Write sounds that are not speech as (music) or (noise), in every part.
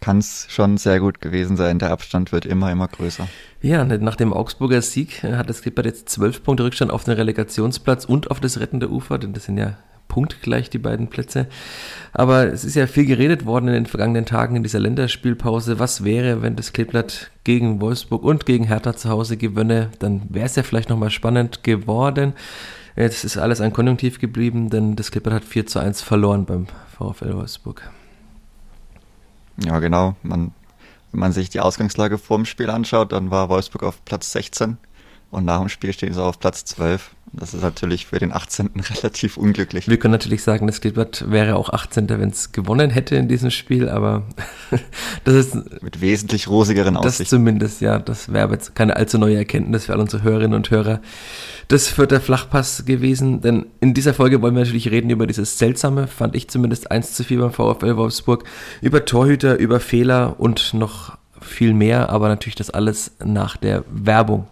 Kann es schon sehr gut gewesen sein. Der Abstand wird immer, immer größer. Ja, nach dem Augsburger Sieg hat das Clipper jetzt zwölf Punkte Rückstand auf den Relegationsplatz und auf das rettende Ufer, denn das sind ja punktgleich die beiden Plätze. Aber es ist ja viel geredet worden in den vergangenen Tagen in dieser Länderspielpause. Was wäre, wenn das Kleeblatt gegen Wolfsburg und gegen Hertha zu Hause gewönne? Dann wäre es ja vielleicht nochmal spannend geworden. Jetzt ist alles ein Konjunktiv geblieben, denn das Kleeblatt hat 4 zu 1 verloren beim VfL Wolfsburg. Ja, genau. Man, wenn man sich die Ausgangslage vor dem Spiel anschaut, dann war Wolfsburg auf Platz 16 und nach dem Spiel stehen sie auf Platz 12. Das ist natürlich für den 18. (laughs) relativ unglücklich. Wir können natürlich sagen, das Kleeblatt wäre auch 18. wenn es gewonnen hätte in diesem Spiel, aber (laughs) das ist. Mit wesentlich rosigeren Aussichten. Das zumindest, ja. Das wäre jetzt keine allzu neue Erkenntnis für alle unsere Hörerinnen und Hörer. Das wird der Flachpass gewesen, denn in dieser Folge wollen wir natürlich reden über dieses seltsame, fand ich zumindest 1 zu 4 beim VfL Wolfsburg, über Torhüter, über Fehler und noch viel mehr, aber natürlich das alles nach der Werbung.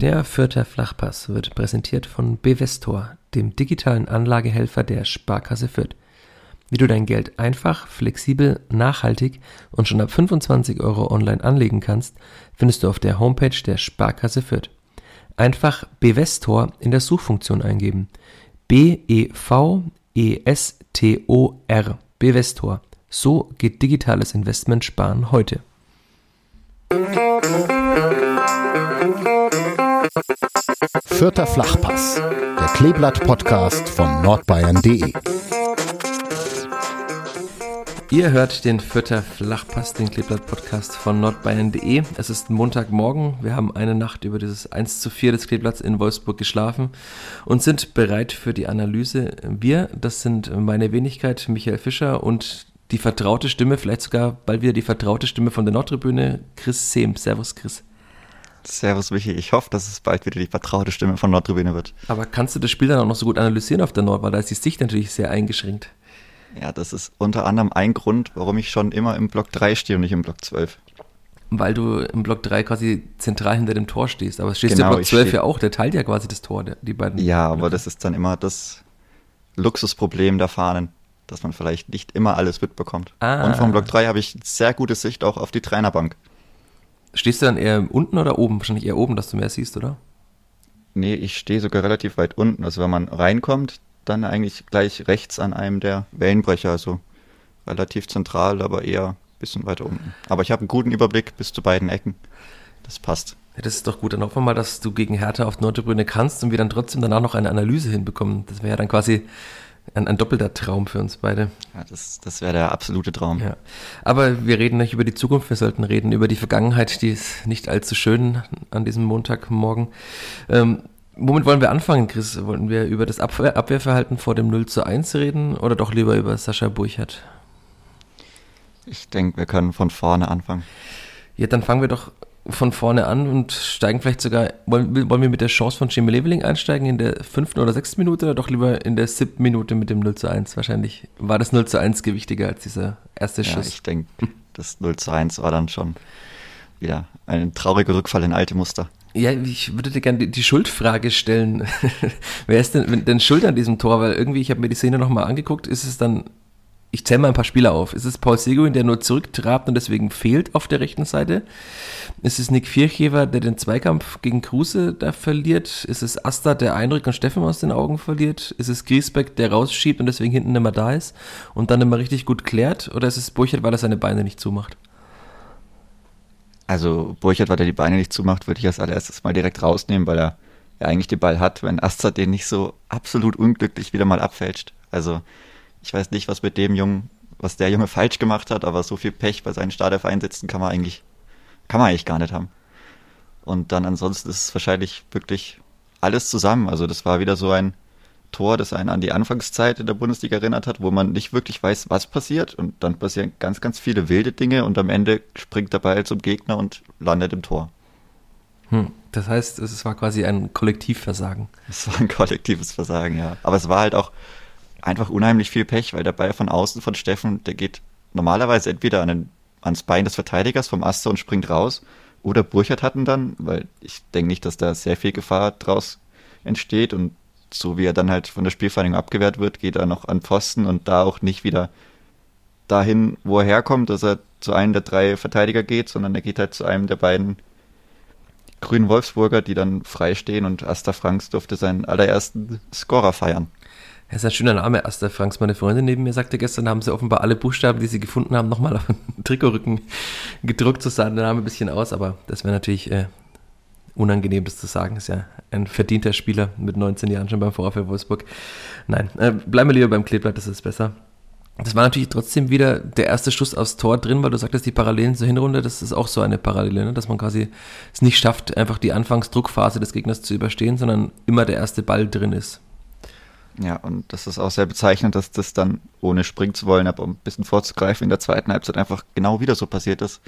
Der Fürther Flachpass wird präsentiert von Bevestor, dem digitalen Anlagehelfer der Sparkasse Fürth. Wie du dein Geld einfach, flexibel, nachhaltig und schon ab 25 Euro online anlegen kannst, findest du auf der Homepage der Sparkasse Fürth. Einfach Bevestor in der Suchfunktion eingeben. B-E-V-E-S-T-O-R. Bevestor. So geht digitales Investment sparen heute. Vierter Flachpass, der Kleeblatt-Podcast von nordbayern.de. Ihr hört den Vierter Flachpass, den Kleeblatt-Podcast von nordbayern.de. Es ist Montagmorgen. Wir haben eine Nacht über dieses 1 zu 4 des Kleeblatts in Wolfsburg geschlafen und sind bereit für die Analyse. Wir, das sind meine Wenigkeit, Michael Fischer und die vertraute Stimme, vielleicht sogar bald wieder die vertraute Stimme von der Nordtribüne, Chris Sehm. Servus, Chris. Servus Michi, ich hoffe, dass es bald wieder die vertraute Stimme von Nordtribüne wird. Aber kannst du das Spiel dann auch noch so gut analysieren auf der Nord, weil da ist die Sicht natürlich sehr eingeschränkt. Ja, das ist unter anderem ein Grund, warum ich schon immer im Block 3 stehe und nicht im Block 12. Weil du im Block 3 quasi zentral hinter dem Tor stehst. Aber es stehst genau, du im Block 12 ja auch, der teilt ja quasi das Tor, die beiden. Ja, aber Blöcke. das ist dann immer das Luxusproblem der Fahnen, dass man vielleicht nicht immer alles mitbekommt. Ah. Und vom Block 3 habe ich sehr gute Sicht auch auf die Trainerbank. Stehst du dann eher unten oder oben? Wahrscheinlich eher oben, dass du mehr siehst, oder? Nee, ich stehe sogar relativ weit unten. Also wenn man reinkommt, dann eigentlich gleich rechts an einem der Wellenbrecher, also relativ zentral, aber eher ein bisschen weiter unten. Aber ich habe einen guten Überblick bis zu beiden Ecken. Das passt. Ja, das ist doch gut. Dann hoffen wir mal, dass du gegen Hertha auf Nordtribüne kannst und wir dann trotzdem danach noch eine Analyse hinbekommen. Das wäre ja dann quasi ein, ein, doppelter Traum für uns beide. Ja, das, das wäre der absolute Traum. Ja. Aber wir reden nicht über die Zukunft, wir sollten reden über die Vergangenheit, die ist nicht allzu schön an diesem Montagmorgen. Ähm, womit wollen wir anfangen, Chris? Wollen wir über das Abwehr, Abwehrverhalten vor dem 0 zu 1 reden oder doch lieber über Sascha Burchardt? Ich denke, wir können von vorne anfangen. Ja, dann fangen wir doch von vorne an und steigen vielleicht sogar, wollen, wollen wir mit der Chance von Jimmy Leveling einsteigen in der fünften oder sechsten Minute oder doch lieber in der siebten Minute mit dem 0 zu 1? Wahrscheinlich war das 0 zu 1 gewichtiger als dieser erste Schuss. Ja, ich denke, das 0 zu 1 war dann schon wieder ein trauriger Rückfall in alte Muster. Ja, ich würde dir gerne die, die Schuldfrage stellen. (laughs) Wer ist denn, denn schuld an diesem Tor? Weil irgendwie, ich habe mir die Szene nochmal angeguckt, ist es dann ich zähle mal ein paar Spieler auf. Ist es Paul Seguin, der nur zurücktrabt und deswegen fehlt auf der rechten Seite? Ist es Nick Vierchever, der den Zweikampf gegen Kruse da verliert? Ist es Asta, der Eindruck und Steffen aus den Augen verliert? Ist es Griesbeck, der rausschiebt und deswegen hinten immer da ist und dann immer richtig gut klärt? Oder ist es Burchert, weil er seine Beine nicht zumacht? Also Burchert, weil er die Beine nicht zumacht, würde ich als allererstes mal direkt rausnehmen, weil er ja eigentlich den Ball hat, wenn Asta den nicht so absolut unglücklich wieder mal abfälscht. Also ich weiß nicht, was mit dem Jungen, was der Junge (laughs) falsch gemacht hat, aber so viel Pech bei seinen Startelf-Einsätzen kann man eigentlich, kann man eigentlich gar nicht haben. Und dann ansonsten ist es wahrscheinlich wirklich alles zusammen. Also das war wieder so ein Tor, das einen an die Anfangszeit in der Bundesliga erinnert hat, wo man nicht wirklich weiß, was passiert und dann passieren ganz, ganz viele wilde Dinge und am Ende springt der Ball zum Gegner und landet im Tor. Hm, das heißt, es war quasi ein Kollektivversagen. Es war ein kollektives Versagen, ja. Aber es war halt auch einfach unheimlich viel Pech, weil der Ball von außen von Steffen, der geht normalerweise entweder an den, ans Bein des Verteidigers vom Aster und springt raus oder Burchard hatten dann, weil ich denke nicht, dass da sehr viel Gefahr draus entsteht und so wie er dann halt von der Spielvereinigung abgewehrt wird, geht er noch an Pfosten und da auch nicht wieder dahin, wo er herkommt, dass er zu einem der drei Verteidiger geht, sondern er geht halt zu einem der beiden grünen Wolfsburger, die dann frei stehen und Asta Franks durfte seinen allerersten Scorer feiern. Er ist ein schöner Name, Asta Franks. Meine Freundin neben mir sagte gestern, haben sie offenbar alle Buchstaben, die sie gefunden haben, nochmal auf den (laughs) Trikotrücken gedruckt. So sah der Name ein bisschen aus, aber das wäre natürlich äh, unangenehm, das zu sagen. Ist ja ein verdienter Spieler mit 19 Jahren schon beim VfL Wolfsburg. Nein, äh, bleiben wir lieber beim Kleeblatt, das ist besser. Das war natürlich trotzdem wieder der erste Schuss aufs Tor drin, weil du sagtest, die Parallelen zur Hinrunde, das ist auch so eine Parallele, ne? dass man quasi es nicht schafft, einfach die Anfangsdruckphase des Gegners zu überstehen, sondern immer der erste Ball drin ist. Ja, und das ist auch sehr bezeichnend, dass das dann, ohne springen zu wollen, aber um ein bisschen vorzugreifen, in der zweiten Halbzeit einfach genau wieder so passiert ist,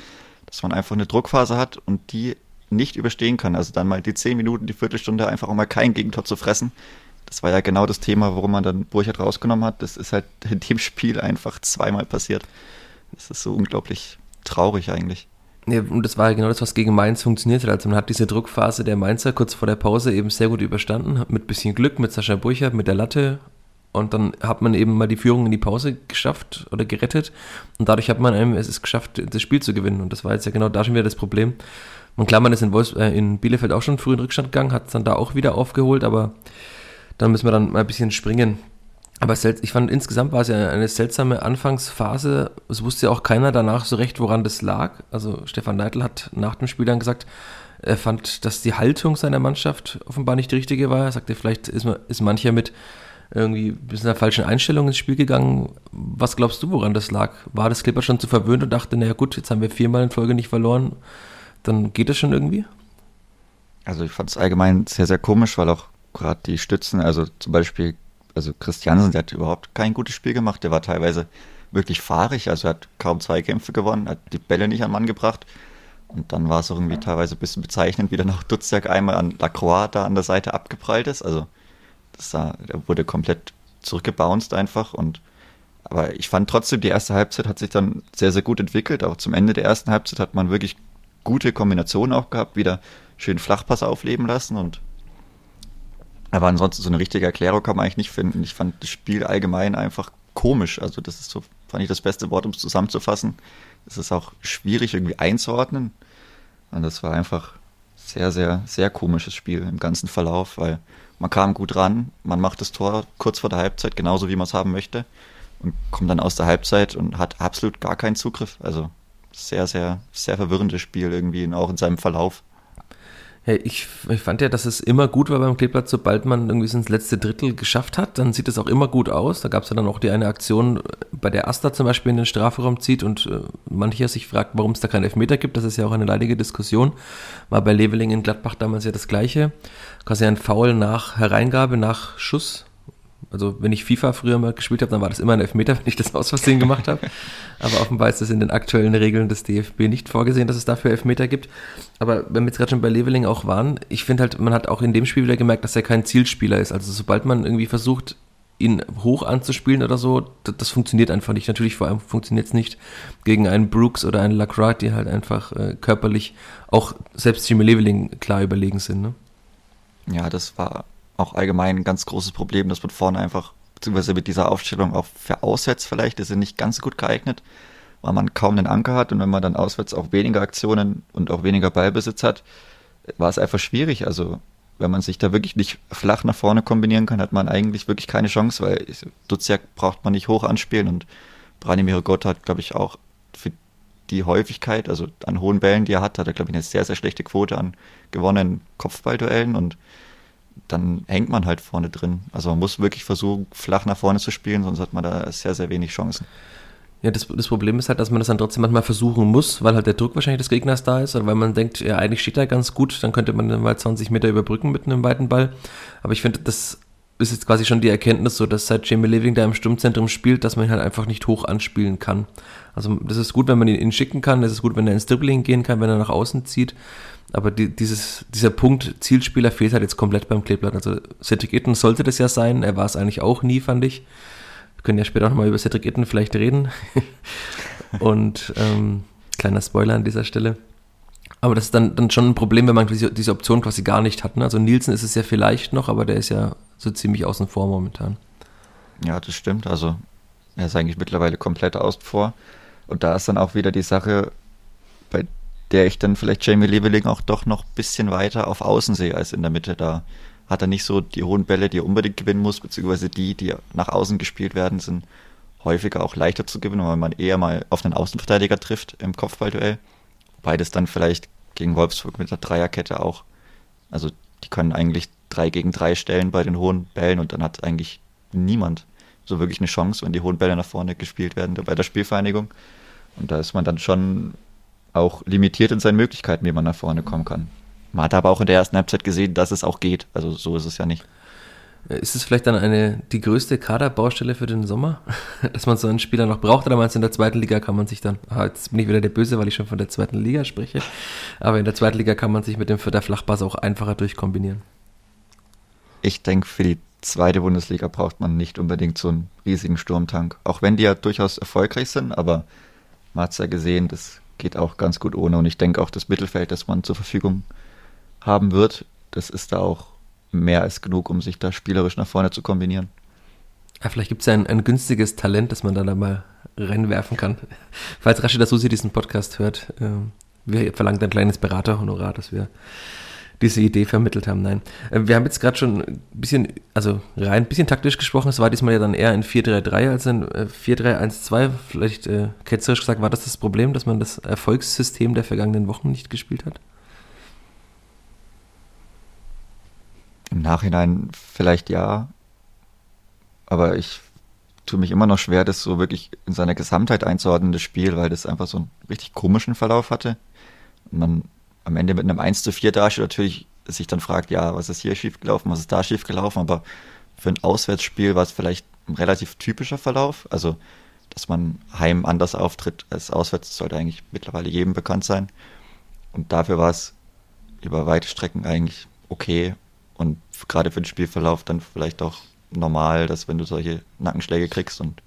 dass man einfach eine Druckphase hat und die nicht überstehen kann. Also dann mal die zehn Minuten, die Viertelstunde einfach auch mal kein Gegentor zu fressen. Das war ja genau das Thema, warum man dann Burchard rausgenommen hat. Das ist halt (laughs) in dem Spiel einfach zweimal passiert. Das ist so unglaublich traurig eigentlich. Ja, und das war ja genau das, was gegen Mainz funktioniert hat. Also man hat diese Druckphase der Mainzer kurz vor der Pause eben sehr gut überstanden, mit bisschen Glück, mit Sascha Burchard, mit der Latte. Und dann hat man eben mal die Führung in die Pause geschafft oder gerettet. Und dadurch hat man es ist geschafft, das Spiel zu gewinnen. Und das war jetzt ja genau da schon wieder das Problem. Und klar, man ist in, Wolfs äh, in Bielefeld auch schon früh in Rückstand gegangen, hat es dann da auch wieder aufgeholt, aber dann müssen wir dann mal ein bisschen springen. Aber ich fand, insgesamt war es ja eine seltsame Anfangsphase. Es wusste ja auch keiner danach so recht, woran das lag. Also Stefan Neidl hat nach dem Spiel dann gesagt, er fand, dass die Haltung seiner Mannschaft offenbar nicht die richtige war. Er sagte, vielleicht ist, ist mancher mit irgendwie bisschen einer falschen Einstellung ins Spiel gegangen. Was glaubst du, woran das lag? War das Clipper schon zu verwöhnt und dachte, naja gut, jetzt haben wir viermal in Folge nicht verloren, dann geht das schon irgendwie? Also ich fand es allgemein sehr, sehr komisch, weil auch gerade die Stützen, also zum Beispiel also Christiansen, der hat überhaupt kein gutes Spiel gemacht. Der war teilweise wirklich fahrig, also hat kaum zwei Kämpfe gewonnen, hat die Bälle nicht an Mann gebracht. Und dann war es auch irgendwie teilweise ein bisschen bezeichnend, wie dann auch Dutzjak einmal an Lacroix da an der Seite abgeprallt ist. Also das sah, der wurde komplett zurückgebounced einfach und aber ich fand trotzdem, die erste Halbzeit hat sich dann sehr, sehr gut entwickelt. Auch zum Ende der ersten Halbzeit hat man wirklich gute Kombinationen auch gehabt, wieder schön Flachpass aufleben lassen und aber ansonsten so eine richtige Erklärung kann man eigentlich nicht finden. Ich fand das Spiel allgemein einfach komisch. Also das ist so, fand ich das beste Wort, um es zusammenzufassen. Es ist auch schwierig irgendwie einzuordnen. Und das war einfach sehr, sehr, sehr komisches Spiel im ganzen Verlauf, weil man kam gut ran, man macht das Tor kurz vor der Halbzeit, genauso wie man es haben möchte, und kommt dann aus der Halbzeit und hat absolut gar keinen Zugriff. Also sehr, sehr, sehr verwirrendes Spiel irgendwie, auch in seinem Verlauf. Ja, ich, ich, fand ja, dass es immer gut war beim Kleeblatt, sobald man irgendwie ins letzte Drittel geschafft hat, dann sieht es auch immer gut aus. Da gab es ja dann auch die eine Aktion, bei der Asta zum Beispiel in den Strafraum zieht und äh, mancher sich fragt, warum es da keinen Elfmeter gibt. Das ist ja auch eine leidige Diskussion. War bei Leveling in Gladbach damals ja das Gleiche. Quasi ein Foul nach Hereingabe, nach Schuss also wenn ich FIFA früher mal gespielt habe, dann war das immer ein Elfmeter, (laughs) wenn ich das aus Versehen gemacht habe. Aber offenbar ist das in den aktuellen Regeln des DFB nicht vorgesehen, dass es dafür Elfmeter gibt. Aber wenn wir jetzt gerade schon bei Leveling auch waren, ich finde halt, man hat auch in dem Spiel wieder gemerkt, dass er kein Zielspieler ist. Also sobald man irgendwie versucht, ihn hoch anzuspielen oder so, das, das funktioniert einfach nicht. Natürlich vor allem funktioniert es nicht gegen einen Brooks oder einen Lacroix, die halt einfach äh, körperlich auch selbst Jimmy Leveling klar überlegen sind. Ne? Ja, das war auch allgemein ein ganz großes Problem, dass man vorne einfach, beziehungsweise mit dieser Aufstellung auch für auswärts vielleicht, ist er nicht ganz gut geeignet, weil man kaum den Anker hat und wenn man dann auswärts auch weniger Aktionen und auch weniger Ballbesitz hat, war es einfach schwierig. Also wenn man sich da wirklich nicht flach nach vorne kombinieren kann, hat man eigentlich wirklich keine Chance, weil Duziak braucht man nicht hoch anspielen und Branimir Gott hat, glaube ich, auch für die Häufigkeit, also an hohen Bällen, die er hat, hat er, glaube ich, eine sehr, sehr schlechte Quote an gewonnenen Kopfballduellen und dann hängt man halt vorne drin. Also man muss wirklich versuchen, flach nach vorne zu spielen, sonst hat man da sehr, sehr wenig Chancen. Ja, das, das Problem ist halt, dass man das dann trotzdem manchmal versuchen muss, weil halt der Druck wahrscheinlich des Gegners da ist oder weil man denkt, ja, eigentlich steht er ganz gut, dann könnte man dann mal 20 Meter überbrücken mit einem weiten Ball. Aber ich finde, das ist jetzt quasi schon die Erkenntnis so, dass seit Jamie Living da im Sturmzentrum spielt, dass man ihn halt einfach nicht hoch anspielen kann. Also das ist gut, wenn man ihn, ihn schicken kann, das ist gut, wenn er ins Dribbling gehen kann, wenn er nach außen zieht. Aber die, dieses, dieser Punkt Zielspieler fehlt halt jetzt komplett beim Kleeblatt. Also Cedric Itten sollte das ja sein, er war es eigentlich auch nie, fand ich. Wir können ja später nochmal über Cedric Itten vielleicht reden. (laughs) Und ähm, kleiner Spoiler an dieser Stelle. Aber das ist dann, dann schon ein Problem, wenn man diese, diese Option quasi gar nicht hat. Ne? Also Nielsen ist es ja vielleicht noch, aber der ist ja so ziemlich außen vor momentan. Ja, das stimmt. Also er ist eigentlich mittlerweile komplett außen vor. Und da ist dann auch wieder die Sache, der ich dann vielleicht Jamie Leveling auch doch noch ein bisschen weiter auf Außen sehe als in der Mitte. Da hat er nicht so die hohen Bälle, die er unbedingt gewinnen muss, beziehungsweise die, die nach außen gespielt werden, sind häufiger auch leichter zu gewinnen, weil man eher mal auf einen Außenverteidiger trifft im Kopfballduell. Wobei das dann vielleicht gegen Wolfsburg mit der Dreierkette auch, also die können eigentlich drei gegen drei stellen bei den hohen Bällen und dann hat eigentlich niemand so wirklich eine Chance, wenn die hohen Bälle nach vorne gespielt werden bei der Spielvereinigung. Und da ist man dann schon auch limitiert in seinen Möglichkeiten, wie man nach vorne kommen kann. Man hat aber auch in der ersten Halbzeit gesehen, dass es auch geht. Also so ist es ja nicht. Ist es vielleicht dann eine, die größte Kaderbaustelle für den Sommer? (laughs) Dass man so einen Spieler noch braucht? Oder meinst du, in der zweiten Liga kann man sich dann, ah, jetzt bin ich wieder der Böse, weil ich schon von der zweiten Liga spreche, aber in der zweiten Liga kann man sich mit dem der Flachpass auch einfacher durchkombinieren? Ich denke, für die zweite Bundesliga braucht man nicht unbedingt so einen riesigen Sturmtank. Auch wenn die ja durchaus erfolgreich sind, aber man hat es ja gesehen, das geht auch ganz gut ohne. Und ich denke auch, das Mittelfeld, das man zur Verfügung haben wird, das ist da auch mehr als genug, um sich da spielerisch nach vorne zu kombinieren. Ja, vielleicht gibt es ja ein, ein, günstiges Talent, das man da mal reinwerfen kann. Falls Rashida Susi diesen Podcast hört, äh, wir verlangen ein kleines Beraterhonorar, dass wir diese Idee vermittelt haben. Nein. Äh, wir haben jetzt gerade schon ein bisschen, also rein ein bisschen taktisch gesprochen. Es war diesmal ja dann eher in 4-3-3 als in 4-3-1-2. Äh, Vielleicht äh, ketzerisch gesagt, war das das Problem, dass man das Erfolgssystem der vergangenen Wochen nicht gespielt hat? Im Nachhinein vielleicht ja, aber ich tue mich immer noch schwer, das so wirklich in seiner Gesamtheit einzuordnen, das Spiel, weil das einfach so einen richtig komischen Verlauf hatte. Man am Ende mit einem 1 zu 4 dasteht, natürlich sich dann fragt, ja, was ist hier schiefgelaufen, was ist da schiefgelaufen, aber für ein Auswärtsspiel war es vielleicht ein relativ typischer Verlauf. Also, dass man heim anders auftritt als auswärts, sollte eigentlich mittlerweile jedem bekannt sein. Und dafür war es über weite Strecken eigentlich okay und gerade für den Spielverlauf dann vielleicht auch normal, dass wenn du solche Nackenschläge kriegst und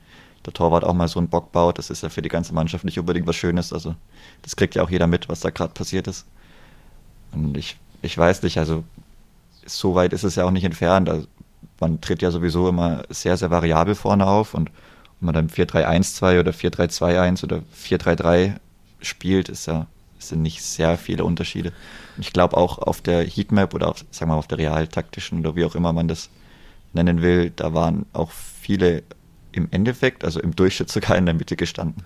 der Torwart auch mal so einen Bock baut, das ist ja für die ganze Mannschaft nicht unbedingt was Schönes. Also das kriegt ja auch jeder mit, was da gerade passiert ist. Und ich, ich weiß nicht, also so weit ist es ja auch nicht entfernt. Also man tritt ja sowieso immer sehr, sehr variabel vorne auf und ob man dann 4-3-1-2 oder 4-3-2-1 oder 4-3-3 spielt, ist ja sind nicht sehr viele Unterschiede. Ich glaube auch auf der Heatmap oder auf, sagen wir mal, auf der realtaktischen oder wie auch immer man das nennen will, da waren auch viele im Endeffekt, also im Durchschnitt sogar in der Mitte gestanden.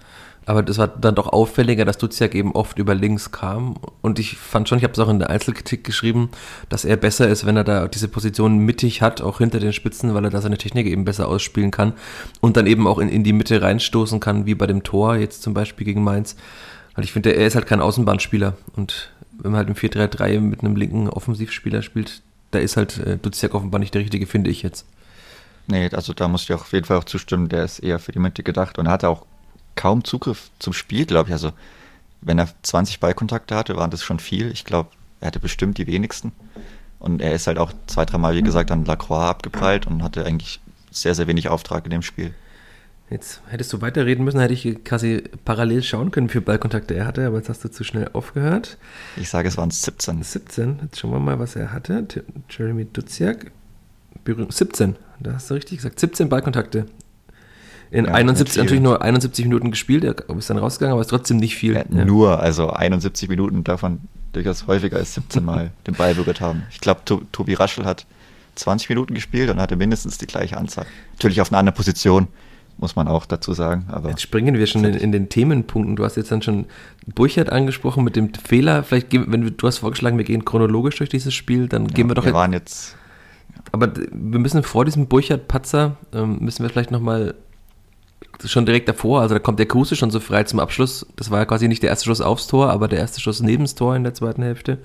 Aber das war dann doch auffälliger, dass Duziak eben oft über links kam. Und ich fand schon, ich habe es auch in der Einzelkritik geschrieben, dass er besser ist, wenn er da diese Position mittig hat, auch hinter den Spitzen, weil er da seine Technik eben besser ausspielen kann und dann eben auch in, in die Mitte reinstoßen kann, wie bei dem Tor jetzt zum Beispiel gegen Mainz. Weil ich finde, er ist halt kein Außenbahnspieler. Und wenn man halt im 4-3-3 mit einem linken Offensivspieler spielt, da ist halt äh, Duziak offenbar nicht der richtige, finde ich jetzt. Nee, also da muss ich auf jeden Fall auch zustimmen, der ist eher für die Mitte gedacht und hatte auch kaum Zugriff zum Spiel, glaube ich. Also wenn er 20 Ballkontakte hatte, waren das schon viel. Ich glaube, er hatte bestimmt die wenigsten. Und er ist halt auch zwei, dreimal, wie gesagt, an Lacroix abgeprallt und hatte eigentlich sehr, sehr wenig Auftrag in dem Spiel. Jetzt hättest du weiterreden müssen, hätte ich quasi parallel schauen können, wie viele Ballkontakte er hatte, aber jetzt hast du zu schnell aufgehört. Ich sage, es waren 17. 17, jetzt schauen wir mal, was er hatte. Jeremy Duziak, 17, da hast du richtig gesagt, 17 Ballkontakte. In ja, 71, natürlich nur 71 Minuten gespielt, er ist dann rausgegangen, aber ist trotzdem nicht viel. Ja, ja. Nur, also 71 Minuten davon durchaus häufiger als 17 Mal (laughs) den Ball berührt haben. Ich glaube, Tobi Raschel hat 20 Minuten gespielt und hatte mindestens die gleiche Anzahl. Natürlich auf einer anderen Position muss man auch dazu sagen. Aber jetzt springen wir schon in, in, den Themenpunkten. Du hast jetzt dann schon Burchard angesprochen mit dem Fehler. Vielleicht, wenn du, du hast vorgeschlagen, wir gehen chronologisch durch dieses Spiel, dann ja, gehen wir doch. Wir waren jetzt. Aber wir müssen vor diesem Burchard-Patzer, ähm, müssen wir vielleicht nochmal schon direkt davor, also da kommt der Kruse schon so frei zum Abschluss. Das war ja quasi nicht der erste Schuss aufs Tor, aber der erste Schuss neben das Tor in der zweiten Hälfte.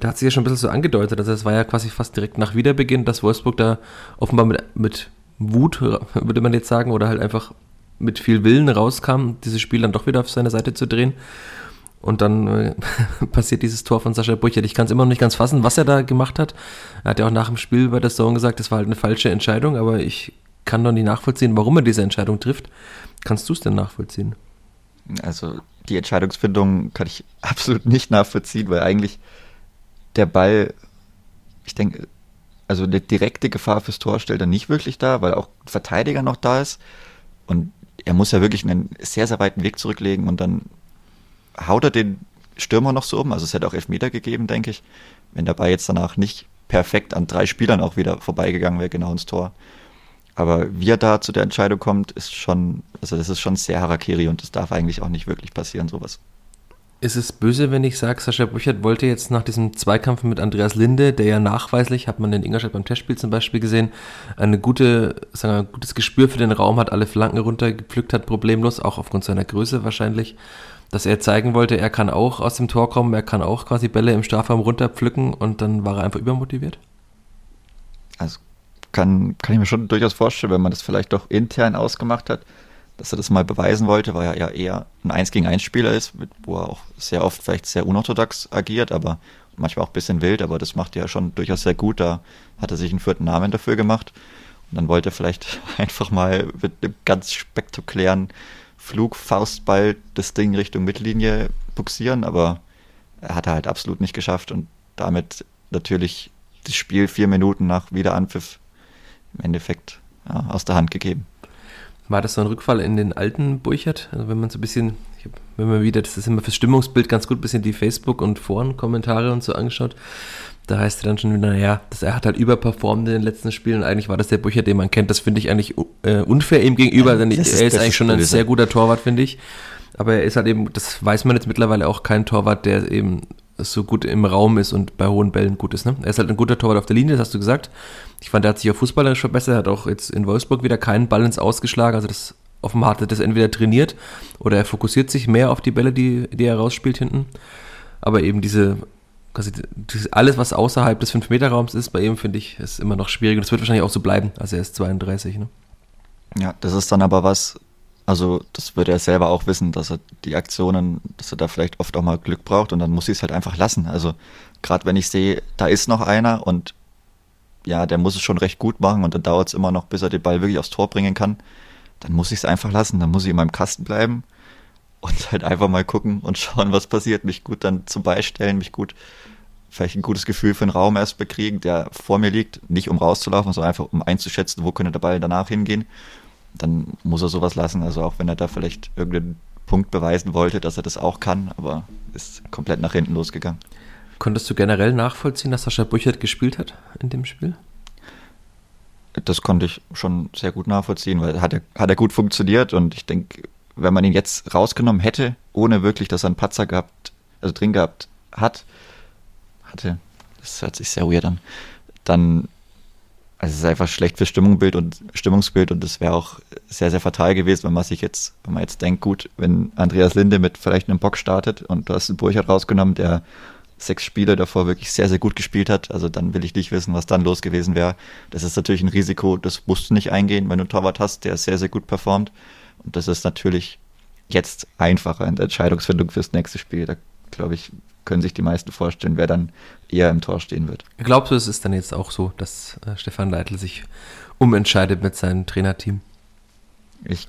Da hat sich ja schon ein bisschen so angedeutet, also es war ja quasi fast direkt nach Wiederbeginn, dass Wolfsburg da offenbar mit, mit Wut, (laughs) würde man jetzt sagen, oder halt einfach mit viel Willen rauskam, dieses Spiel dann doch wieder auf seine Seite zu drehen. Und dann äh, (laughs) passiert dieses Tor von Sascha Brüchert. Ich kann es immer noch nicht ganz fassen, was er da gemacht hat. Er hat ja auch nach dem Spiel bei der Zone gesagt, das war halt eine falsche Entscheidung, aber ich kann doch nicht nachvollziehen, warum er diese Entscheidung trifft. Kannst du es denn nachvollziehen? Also die Entscheidungsfindung kann ich (laughs) absolut nicht nachvollziehen, weil eigentlich der Ball, ich denke, also eine direkte Gefahr fürs Tor stellt er nicht wirklich dar, weil auch ein Verteidiger noch da ist. Und er muss ja wirklich einen sehr, sehr weiten Weg zurücklegen und dann haut er den Stürmer noch so um. Also es hätte auch Elfmeter gegeben, denke ich, wenn der Ball jetzt danach nicht perfekt an drei Spielern auch wieder vorbeigegangen wäre, genau ins Tor. Aber wie er da zu der Entscheidung kommt, ist schon, also das ist schon sehr Harakiri und das darf eigentlich auch nicht wirklich passieren, sowas. Ist es böse, wenn ich sage, Sascha Brüchert wollte jetzt nach diesem Zweikampf mit Andreas Linde, der ja nachweislich, hat man in Ingolstadt beim Testspiel zum Beispiel gesehen, eine gute, sagen wir, ein gutes Gespür für den Raum hat, alle Flanken runtergepflückt hat, problemlos, auch aufgrund seiner Größe wahrscheinlich, dass er zeigen wollte, er kann auch aus dem Tor kommen, er kann auch quasi Bälle im Strafraum runterpflücken und dann war er einfach übermotiviert? Also kann, kann ich mir schon durchaus vorstellen, wenn man das vielleicht doch intern ausgemacht hat, dass er das mal beweisen wollte, weil er ja eher ein 1 gegen 1 Spieler ist, wo er auch sehr oft vielleicht sehr unorthodox agiert, aber manchmal auch ein bisschen wild, aber das macht er ja schon durchaus sehr gut. Da hat er sich einen vierten Namen dafür gemacht. Und dann wollte er vielleicht (laughs) einfach mal mit einem ganz spektakulären Flug, Faustball das Ding Richtung Mittellinie buxieren, aber er hat er halt absolut nicht geschafft und damit natürlich das Spiel vier Minuten nach Wiederanpfiff im Endeffekt ja, aus der Hand gegeben. War das so ein Rückfall in den alten Burchert? Also wenn man so ein bisschen, hab, wenn man wieder, das ist immer fürs Stimmungsbild ganz gut, ein bisschen die Facebook- und Foren-Kommentare und so angeschaut. Da heißt er dann schon wieder, naja, dass er hat halt überperformt in den letzten Spielen. Eigentlich war das der Burchert, den man kennt. Das finde ich eigentlich äh, unfair ihm gegenüber, denn ist, er ist eigentlich schon ein sehr guter Torwart, finde ich. Aber er ist halt eben, das weiß man jetzt mittlerweile auch kein Torwart, der eben so gut im Raum ist und bei hohen Bällen gut ist. Ne? Er ist halt ein guter Torwart auf der Linie, das hast du gesagt. Ich fand, er hat sich auch fußballerisch verbessert, hat auch jetzt in Wolfsburg wieder keinen Ball Ausgeschlagen. Also das offenbar hat er das entweder trainiert oder er fokussiert sich mehr auf die Bälle, die, die er rausspielt hinten. Aber eben diese, quasi alles, was außerhalb des 5-Meter-Raums ist, bei ihm finde ich, ist immer noch schwierig. Und das wird wahrscheinlich auch so bleiben. Also er ist 32. Ne? Ja, das ist dann aber was, also das würde er selber auch wissen, dass er die Aktionen, dass er da vielleicht oft auch mal Glück braucht und dann muss ich es halt einfach lassen. Also gerade wenn ich sehe, da ist noch einer und ja, der muss es schon recht gut machen und dann dauert es immer noch, bis er den Ball wirklich aufs Tor bringen kann, dann muss ich es einfach lassen. Dann muss ich in meinem Kasten bleiben und halt einfach mal gucken und (laughs) schauen, was passiert. Mich gut dann zum Beistellen, mich gut vielleicht ein gutes Gefühl für einen Raum erst bekriegen, der vor mir liegt, nicht um rauszulaufen, sondern einfach um einzuschätzen, wo könnte der Ball danach hingehen dann muss er sowas lassen. Also auch wenn er da vielleicht irgendeinen Punkt beweisen wollte, dass er das auch kann, aber ist komplett nach hinten losgegangen. Konntest du generell nachvollziehen, dass Sascha Brüchert gespielt hat in dem Spiel? Das konnte ich schon sehr gut nachvollziehen, weil hat er, hat er gut funktioniert und ich denke, wenn man ihn jetzt rausgenommen hätte, ohne wirklich, dass er einen Patzer gehabt, also drin gehabt hat, hatte, das hört sich sehr weird an, dann also es ist einfach schlecht für Stimmungsbild und Stimmungsbild und es wäre auch sehr, sehr fatal gewesen, wenn man sich jetzt, wenn man jetzt denkt, gut, wenn Andreas Linde mit vielleicht einem Bock startet und du hast einen Burchard rausgenommen, der sechs Spiele davor wirklich sehr, sehr gut gespielt hat, also dann will ich nicht wissen, was dann los gewesen wäre. Das ist natürlich ein Risiko, das musst du nicht eingehen, wenn du einen Torwart hast, der sehr, sehr gut performt. Und das ist natürlich jetzt einfacher in der Entscheidungsfindung fürs nächste Spiel. Da glaube ich, können sich die meisten vorstellen, wer dann eher im Tor stehen wird. Glaubst du, es ist dann jetzt auch so, dass äh, Stefan Leitl sich umentscheidet mit seinem Trainerteam? Ich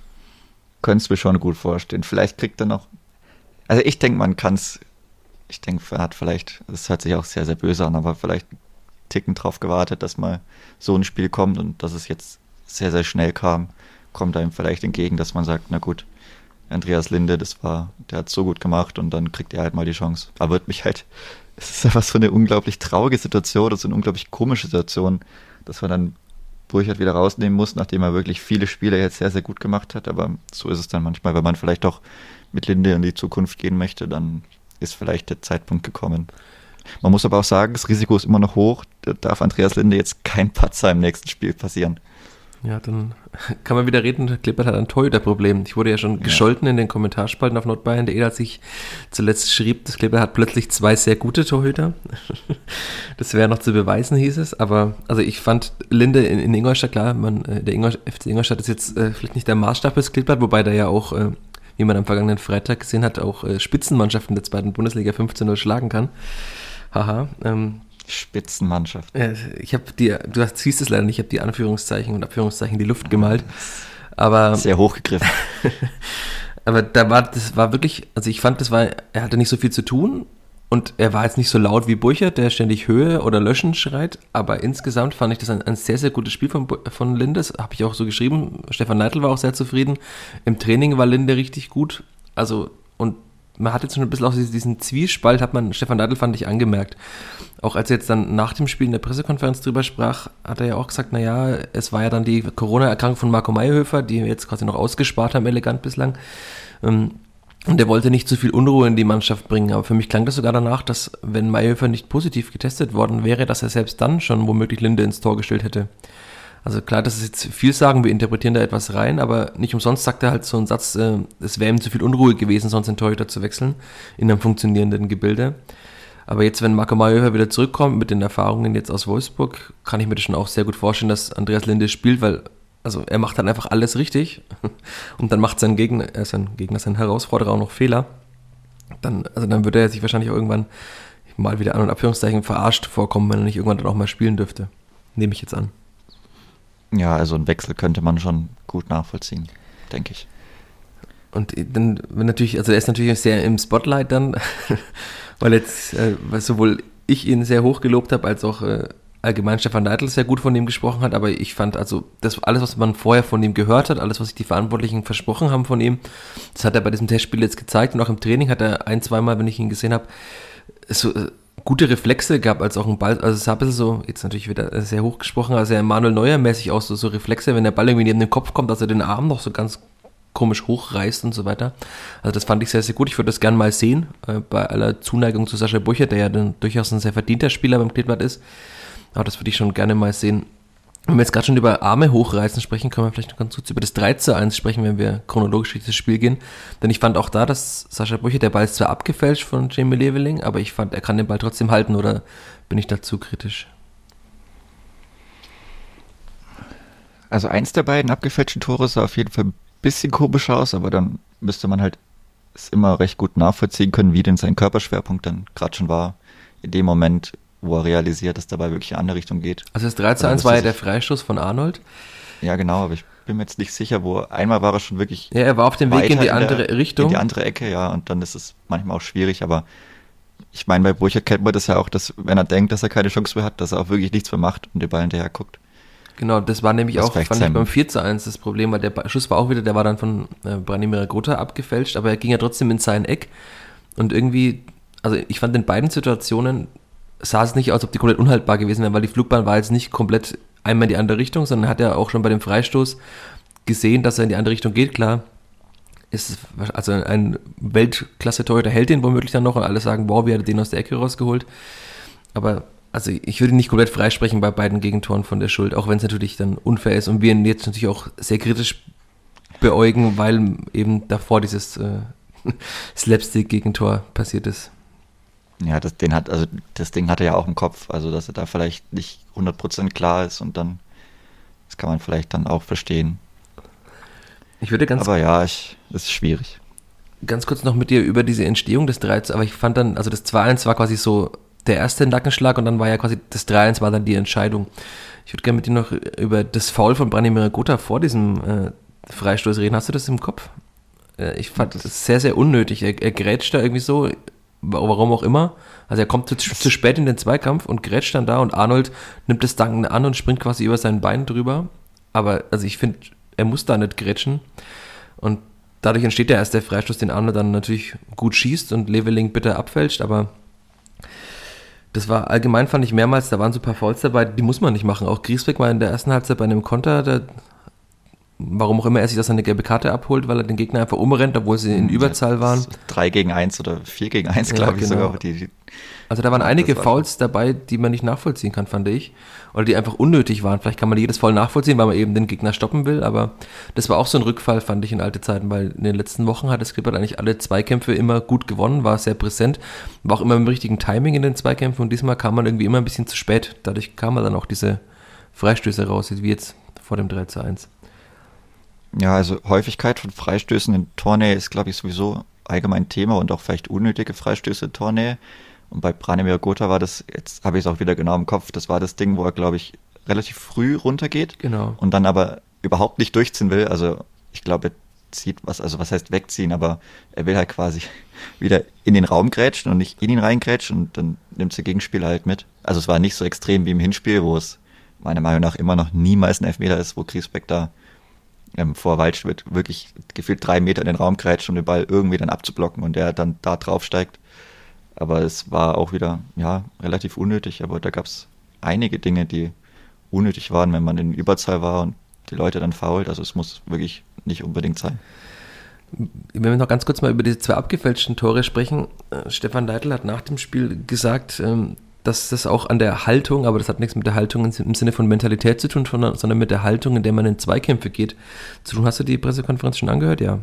könnte es mir schon gut vorstellen. Vielleicht kriegt er noch. Also ich denke, man kann es. Ich denke, er hat vielleicht, das hört sich auch sehr, sehr böse an, aber vielleicht einen Ticken drauf gewartet, dass mal so ein Spiel kommt und dass es jetzt sehr, sehr schnell kam, kommt einem vielleicht entgegen, dass man sagt, na gut, Andreas Linde, das war, der hat so gut gemacht und dann kriegt er halt mal die Chance. Aber wird mich halt, es ist einfach so eine unglaublich traurige Situation, das ist eine unglaublich komische Situation, dass man dann Burchard wieder rausnehmen muss, nachdem er wirklich viele Spiele jetzt sehr, sehr gut gemacht hat. Aber so ist es dann manchmal, wenn man vielleicht doch mit Linde in die Zukunft gehen möchte, dann ist vielleicht der Zeitpunkt gekommen. Man muss aber auch sagen, das Risiko ist immer noch hoch. Da darf Andreas Linde jetzt kein Patzer im nächsten Spiel passieren. Ja, dann (laughs) kann man wieder reden, Klippert hat ein Torhüterproblem. Ich wurde ja schon ja. gescholten in den Kommentarspalten auf nordbayern.de, als ich zuletzt schrieb, das Klippert hat plötzlich zwei sehr gute Torhüter. (laughs) Das wäre noch zu beweisen, hieß es. Aber also ich fand Linde in, in Ingolstadt, klar, man, äh, der Ingol, FC Ingolstadt ist jetzt äh, vielleicht nicht der Maßstab des Klippert, wobei da ja auch, äh, wie man am vergangenen Freitag gesehen hat, auch äh, Spitzenmannschaften der zweiten Bundesliga 15-0 schlagen kann. Haha. Ähm, Spitzenmannschaft. Ich habe die, du siehst es leider nicht, ich habe die Anführungszeichen und Abführungszeichen in die Luft gemalt. Aber sehr hochgegriffen. (laughs) aber da war das war wirklich, also ich fand, das war, er hatte nicht so viel zu tun und er war jetzt nicht so laut wie Burchert, der ständig Höhe oder Löschen schreit, aber insgesamt fand ich das ein, ein sehr, sehr gutes Spiel von, von Lindes. Habe ich auch so geschrieben. Stefan Neitel war auch sehr zufrieden. Im Training war Linde richtig gut. Also, man hat jetzt schon ein bisschen auch diesen Zwiespalt, hat man, Stefan Neitel fand ich angemerkt auch als er jetzt dann nach dem Spiel in der Pressekonferenz drüber sprach, hat er ja auch gesagt, naja, es war ja dann die Corona-Erkrankung von Marco Mayhöfer, die wir jetzt quasi noch ausgespart haben, elegant bislang. Ähm, und er wollte nicht zu viel Unruhe in die Mannschaft bringen. Aber für mich klang das sogar danach, dass wenn Mayhöfer nicht positiv getestet worden wäre, dass er selbst dann schon womöglich Linde ins Tor gestellt hätte. Also klar, das ist jetzt viel sagen, wir interpretieren da etwas rein, aber nicht umsonst sagt er halt so einen Satz, äh, es wäre ihm zu viel Unruhe gewesen, sonst den Torhüter zu wechseln in einem funktionierenden Gebilde. Aber jetzt, wenn Marco Mayhofer wieder zurückkommt mit den Erfahrungen jetzt aus Wolfsburg, kann ich mir das schon auch sehr gut vorstellen, dass Andreas Linde spielt, weil also er macht dann einfach alles richtig (laughs) und dann macht sein Gegner, äh, sein Gegner, sein Herausforderer auch noch Fehler. Dann, also dann würde er sich wahrscheinlich auch irgendwann mal wieder an und Abführungszeichen verarscht vorkommen, wenn er nicht irgendwann dann auch mal spielen dürfte. Nehme ich jetzt an. Ja, also einen Wechsel könnte man schon gut nachvollziehen, denke ich. Und dann, wenn natürlich, also er ist natürlich sehr im Spotlight dann, (laughs) weil jetzt äh, weil sowohl ich ihn sehr hoch gelobt habe, als auch äh, allgemein Stefan Neidl sehr gut von ihm gesprochen hat, aber ich fand also das alles, was man vorher von ihm gehört hat, alles, was sich die Verantwortlichen versprochen haben von ihm, das hat er bei diesem Testspiel jetzt gezeigt und auch im Training hat er ein, zweimal, wenn ich ihn gesehen habe, so äh, gute Reflexe gehabt, als auch ein Ball, also es sah ein bisschen so, jetzt natürlich wieder sehr hoch gesprochen, also Manuel Neuer mäßig aus, so, so Reflexe, wenn der Ball irgendwie neben den Kopf kommt, dass er den Arm noch so ganz komisch hochreißt und so weiter. Also das fand ich sehr, sehr gut. Ich würde das gerne mal sehen, äh, bei aller Zuneigung zu Sascha Burcher, der ja dann durchaus ein sehr verdienter Spieler beim Kleeblatt ist. Aber das würde ich schon gerne mal sehen. Wenn wir jetzt gerade schon über Arme hochreißen sprechen, können wir vielleicht noch ganz kurz über das 3 zu 1 sprechen, wenn wir chronologisch durch das Spiel gehen. Denn ich fand auch da, dass Sascha Brüche, der Ball ist zwar abgefälscht von Jamie Leveling, aber ich fand, er kann den Ball trotzdem halten oder bin ich dazu kritisch? Also eins der beiden abgefälschten Tore sah auf jeden Fall bisschen komisch aus, aber dann müsste man halt es immer recht gut nachvollziehen können, wie denn sein Körperschwerpunkt dann gerade schon war. In dem Moment, wo er realisiert, dass dabei wirklich in eine andere Richtung geht. Also das 3 zu 1 war ja der Freistoß von Arnold. Ja, genau, aber ich bin mir jetzt nicht sicher, wo einmal war er schon wirklich. Ja, er war auf dem Weg in die andere in der, Richtung. In die andere Ecke, ja, und dann ist es manchmal auch schwierig, aber ich meine, bei Burchard kennt man das ja auch, dass wenn er denkt, dass er keine Chance mehr hat, dass er auch wirklich nichts mehr macht und den Ball hinterher guckt. Genau, das war nämlich das auch, fand ich beim 4 zu 1 das Problem, weil der Schuss war auch wieder, der war dann von äh, Branimir Grota abgefälscht, aber er ging ja trotzdem in sein Eck und irgendwie, also ich fand in beiden Situationen sah es nicht aus, ob die komplett unhaltbar gewesen wären, weil die Flugbahn war jetzt nicht komplett einmal in die andere Richtung, sondern hat er auch schon bei dem Freistoß gesehen, dass er in die andere Richtung geht, klar. Ist also ein Weltklasse-Torhüter hält den womöglich dann noch und alle sagen, wow, wie hat er den aus der Ecke rausgeholt. Aber also ich würde nicht komplett freisprechen bei beiden Gegentoren von der Schuld, auch wenn es natürlich dann unfair ist und wir ihn jetzt natürlich auch sehr kritisch beäugen, weil eben davor dieses äh, (laughs) Slapstick-Gegentor passiert ist. Ja, das, den hat, also das Ding hat er ja auch im Kopf, also dass er da vielleicht nicht 100% klar ist und dann, das kann man vielleicht dann auch verstehen. Ich würde ganz. Aber ja, ich, das ist schwierig. Ganz kurz noch mit dir über diese Entstehung des 3 aber ich fand dann, also das 2-1 war quasi so der erste Nackenschlag und dann war ja quasi das 3-1 war dann die Entscheidung. Ich würde gerne mit dir noch über das Foul von Branimir Gotha vor diesem äh, Freistoß reden. Hast du das im Kopf? Äh, ich fand das, das sehr, sehr unnötig. Er, er grätscht da irgendwie so, warum auch immer. Also er kommt zu, zu, spät in den Zweikampf und grätscht dann da und Arnold nimmt das Danken an und springt quasi über sein Bein drüber. Aber also ich finde, er muss da nicht grätschen. Und dadurch entsteht ja erst der Freistoß, den Arnold dann natürlich gut schießt und Leveling bitter abfälscht, aber das war allgemein, fand ich mehrmals, da waren so ein paar Fouls dabei, die muss man nicht machen. Auch Griesbeck war in der ersten Halbzeit bei einem Konter, der, warum auch immer er sich das eine gelbe Karte abholt, weil er den Gegner einfach umrennt, obwohl sie in Überzahl waren. Drei gegen eins oder vier gegen eins, glaube ja, ich genau. sogar. Die, die, Also da waren einige war- Fouls dabei, die man nicht nachvollziehen kann, fand ich. Oder die einfach unnötig waren. Vielleicht kann man jedes Foul nachvollziehen, weil man eben den Gegner stoppen will, aber das war auch so ein Rückfall, fand ich in alte Zeiten, weil in den letzten Wochen hat das Clippert eigentlich alle Zweikämpfe immer gut gewonnen, war sehr präsent, war auch immer im richtigen Timing in den Zweikämpfen und diesmal kam man irgendwie immer ein bisschen zu spät. Dadurch kamen dann auch diese Freistöße raus, wie jetzt vor dem 3 zu 1. Ja, also Häufigkeit von Freistößen in Tornähe ist, glaube ich, sowieso allgemein Thema und auch vielleicht unnötige Freistöße in Tornähe. Und bei Branimir Gotha war das, jetzt habe ich es auch wieder genau im Kopf, das war das Ding, wo er, glaube ich, relativ früh runtergeht Genau. und dann aber überhaupt nicht durchziehen will. Also ich glaube, er zieht was, also was heißt wegziehen, aber er will halt quasi (laughs) wieder in den Raum grätschen und nicht in ihn reingrätschen und dann nimmt der Gegenspieler halt mit. Also es war nicht so extrem wie im Hinspiel, wo es meiner Meinung nach immer noch niemals ein Elfmeter ist, wo Griesbeck da ähm, vor Waldschmidt wirklich gefühlt drei Meter in den Raum grätscht, um den Ball irgendwie dann abzublocken und der dann da drauf steigt. Aber es war auch wieder, ja, relativ unnötig, aber da gab es einige Dinge, die unnötig waren, wenn man in Überzahl war und die Leute dann fault. Also es muss wirklich nicht unbedingt sein. Wenn wir noch ganz kurz mal über diese zwei abgefälschten Tore sprechen, äh, Stefan Leitl hat nach dem Spiel gesagt, ähm, dass das auch an der Haltung, aber das hat nichts mit der Haltung im Sinne von Mentalität zu tun, sondern sondern mit der Haltung, in der man in Zweikämpfe geht, zu tun. Hast du die Pressekonferenz schon angehört? Ja.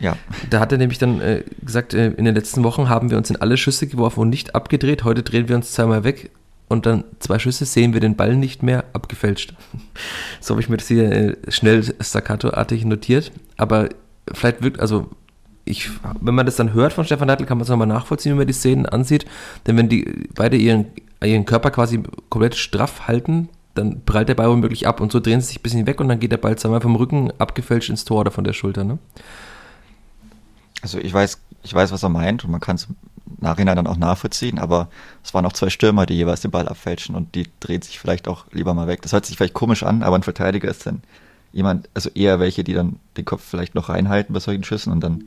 Ja, Da hat er nämlich dann äh, gesagt, äh, in den letzten Wochen haben wir uns in alle Schüsse geworfen und nicht abgedreht. Heute drehen wir uns zweimal weg und dann zwei Schüsse sehen wir den Ball nicht mehr abgefälscht. (laughs) so habe ich mir das hier äh, schnell staccatoartig notiert. Aber vielleicht wirkt, also ich, wenn man das dann hört von Stefan Neidl, kann man es nochmal nachvollziehen, wenn man die Szenen ansieht. Denn wenn die beide ihren, ihren Körper quasi komplett straff halten, dann prallt der Ball womöglich ab und so drehen sie sich ein bisschen weg und dann geht der Ball zweimal vom Rücken abgefälscht ins Tor oder von der Schulter. Ne? also ich weiß, ich weiß, was er meint und man kann es im Nachhinein dann auch nachvollziehen, aber es waren auch zwei Stürmer, die jeweils den Ball abfälschen und die drehen sich vielleicht auch lieber mal weg. Das hört sich vielleicht komisch an, aber ein Verteidiger ist dann jemand, also eher welche, die dann den Kopf vielleicht noch reinhalten bei solchen Schüssen und dann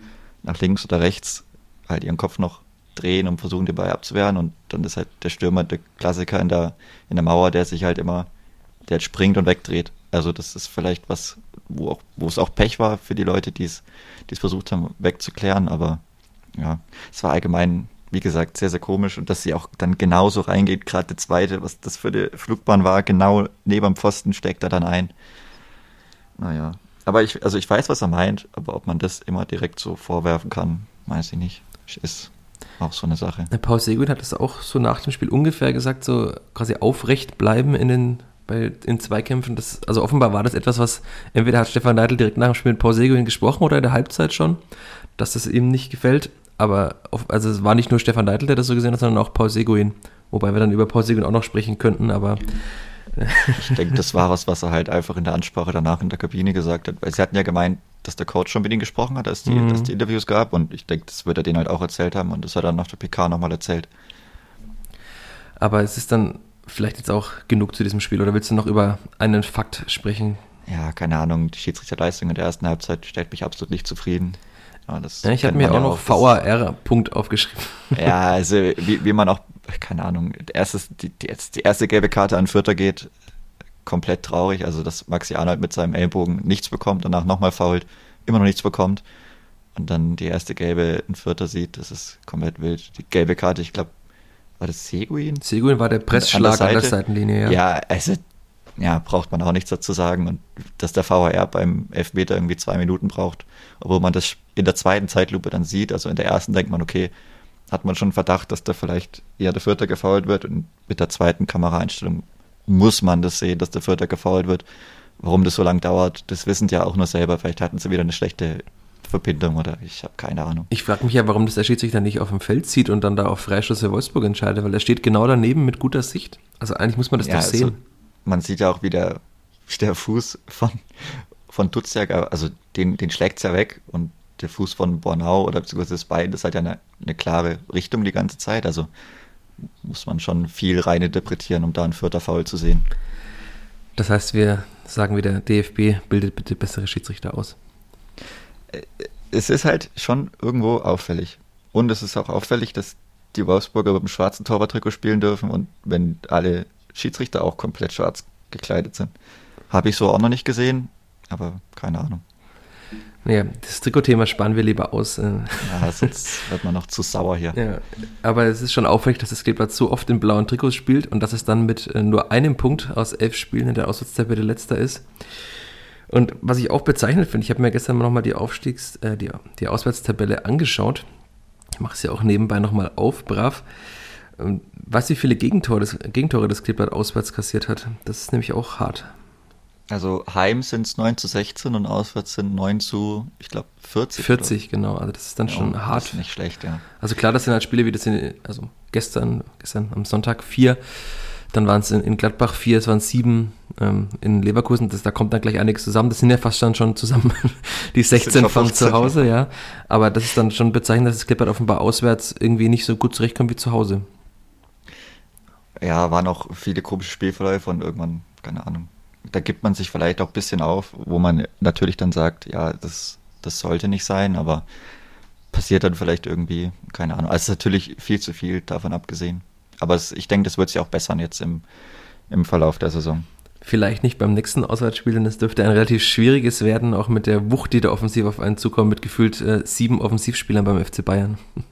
nach links oder rechts halt ihren Kopf noch drehen und versuchen, den Ball abzuwehren und dann ist halt der Stürmer der Klassiker in der, in der Mauer, der sich halt immer, der halt springt und wegdreht. Also das ist vielleicht was, wo auch, wo es auch Pech war für die Leute, die es, versucht haben wegzuklären, aber ja, es war allgemein, wie gesagt, sehr, sehr komisch und dass sie auch dann genauso reingeht, gerade der zweite, was das für die Flugbahn war, genau neben dem Pfosten steckt er dann ein. Naja, aber ich, also ich weiß, was er meint, aber ob man das immer direkt so vorwerfen kann, weiß ich nicht. Ist auch so eine Sache. Paul Seguin hat das auch so nach dem Spiel ungefähr gesagt, so quasi aufrecht bleiben in den bei in Zweikämpfen. Das, also offenbar war das etwas, was entweder hat Stefan Neidl direkt nach dem Spiel mit Paul Seguin gesprochen oder in der Halbzeit schon, dass das ihm nicht gefällt. Aber auf, also es war nicht nur Stefan Neidl, der das so gesehen hat, sondern auch Paul Seguin. Wobei wir dann über Paul Seguin auch noch sprechen könnten, aber Ich denke, das war was, was er halt einfach in der Ansprache danach in der Kabine gesagt hat. Weil sie hatten ja gemeint, dass der Coach schon mit ihm gesprochen hat, dass die, Mhm. dass die Interviews gab. Und ich denke, das wird er denen halt auch erzählt haben. Und das hat er nach der PK nochmal erzählt. aber es ist dann vielleicht jetzt auch genug zu diesem Spiel. Oder willst du noch über einen Fakt sprechen? Ja, keine Ahnung, die Schiedsrichterleistung in der ersten Halbzeit stellt mich absolut nicht zufrieden. Ja, ich habe kennt mir auch noch VAR-Punkt aufgeschrieben. Ja, also wie, wie man auch, keine Ahnung, erstes, die, die, die erste gelbe Karte an Vierter geht, komplett traurig. Also dass Maxi Arnold mit seinem Ellbogen nichts bekommt, danach nochmal fault, immer noch nichts bekommt und dann die erste gelbe in Vierter sieht, das ist komplett wild. Die gelbe Karte, ich glaube, war das Seguin? Seguin war der Pressschlag an der, Seite. Seitenlinie, ja. Ja, also ja, braucht man auch nichts dazu sagen. Und dass der VHR beim Elfmeter irgendwie zwei Minuten braucht, obwohl man das in der zweiten Zeitlupe dann sieht. Also in der ersten denkt man, okay, hat man schon Verdacht, dass da vielleicht eher der Vierter gefault wird. Und mit der zweiten Kameraeinstellung muss man das sehen, dass der Vierter gefault wird. Warum das so lang dauert, das wissen die ja auch nur selber. Vielleicht hatten sie wieder eine schlechte Verbindung oder ich habe keine Ahnung. Ich frage mich ja, warum das der Schiedsrichter nicht auf dem Feld zieht und dann da auf Freistoß für Wolfsburg entscheidet, weil er steht genau daneben mit guter Sicht. Also eigentlich muss man das Ja, doch also, sehen. man sieht ja auch, wie der, Fuß von, von Duziak, also den, den schlägt ja weg und der Fuß von Bornau oder beziehungsweise das Bein, das hat ja eine, eine klare Richtung die ganze Zeit. Also muss man schon viel rein interpretieren, um da einen vierter Foul zu sehen. Das heißt, wir sagen wieder, DFB bildet bitte bessere Schiedsrichter aus. Es ist halt schon irgendwo auffällig. Und es ist auch auffällig, dass die Wolfsburger mit dem schwarzen Torwarttrikot spielen dürfen und wenn alle Schiedsrichter auch komplett schwarz gekleidet sind. Habe ich so auch noch nicht gesehen, aber keine Ahnung. Naja, das Trikotthema sparen wir lieber aus. Äh. Ja, sonst wird man noch zu sauer hier. Ja, aber es ist schon auffällig, dass das Kleeblatt so oft in blauen Trikots spielt und dass es dann mit äh, nur einem Punkt aus elf Spielen in der Auswärtstabelle letzter ist. Und was ich auch bezeichnet finde, ich habe mir gestern nochmal die Aufstiegs-, äh, die, die Auswärtstabelle angeschaut. Ich mache es ja auch nebenbei nochmal auf, brav. Ähm, weißt du, wie viele Gegentore das, Gegentore das Kleeblatt auswärts kassiert hat? Das ist nämlich auch hart. Also heim sind es 9 zu 16 und auswärts sind 9 zu, ich glaube, 40. 40, oder? genau. Also das ist dann ja, schon hart. Das ist nicht schlecht, ja. Also klar, das sind halt Spiele wie das sind, also gestern, gestern am Sonntag 4, dann waren es in, in, Gladbach 4, es waren 7 ähm, in Leverkusen, das, da kommt dann gleich einiges zusammen. Das sind ja fast dann schon zusammen (laughs) die 16 von zu Hause, ja. Aber das ist dann schon bezeichnend, dass das Klippert offenbar auswärts irgendwie nicht so gut zurechtkommt wie zu Hause. Ja, waren auch viele komische Spielverläufe und irgendwann, keine Ahnung, da gibt man sich vielleicht auch ein bisschen auf, wo man natürlich dann sagt, ja, das, das sollte nicht sein, aber passiert dann vielleicht irgendwie, keine Ahnung. Also natürlich viel zu viel davon abgesehen. Aber es, ich denke, das wird sich auch bessern jetzt im, im Verlauf der Saison. Vielleicht nicht beim nächsten Auswärtsspiel, denn es dürfte ein relativ schwieriges werden, auch mit der Wucht, die da offensiv auf einen zukommt, mit gefühlt äh, sieben Offensivspielern beim FC Bayern. (laughs)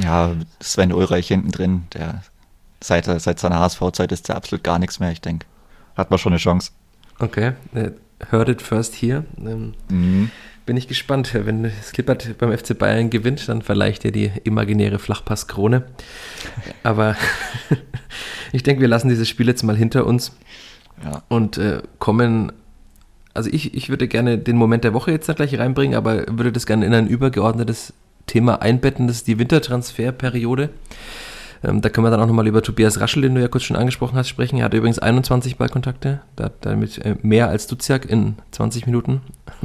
Ja, Sven Ulreich hinten drin, der seit, seit seiner HSV-Zeit ist der absolut gar nichts mehr, ich denke. Hat man schon eine Chance. Okay, äh, heard it first hier. Ähm, mhm. Bin ich gespannt. Wenn Skippert beim FC Bayern gewinnt, dann verleicht er die imaginäre Flachpasskrone. Aber (laughs) ich denke, wir lassen dieses Spiel jetzt mal hinter uns ja. und äh, kommen. Also ich, ich würde gerne den Moment der Woche jetzt gleich reinbringen, aber würde das gerne in ein übergeordnetes Thema einbetten. Das ist die Wintertransferperiode. Ähm, da können wir dann auch nochmal über Tobias Raschel, den du ja kurz schon angesprochen hast, sprechen. Er hatte übrigens 21 Ballkontakte, da, damit äh, mehr als Duziak in 20 Minuten,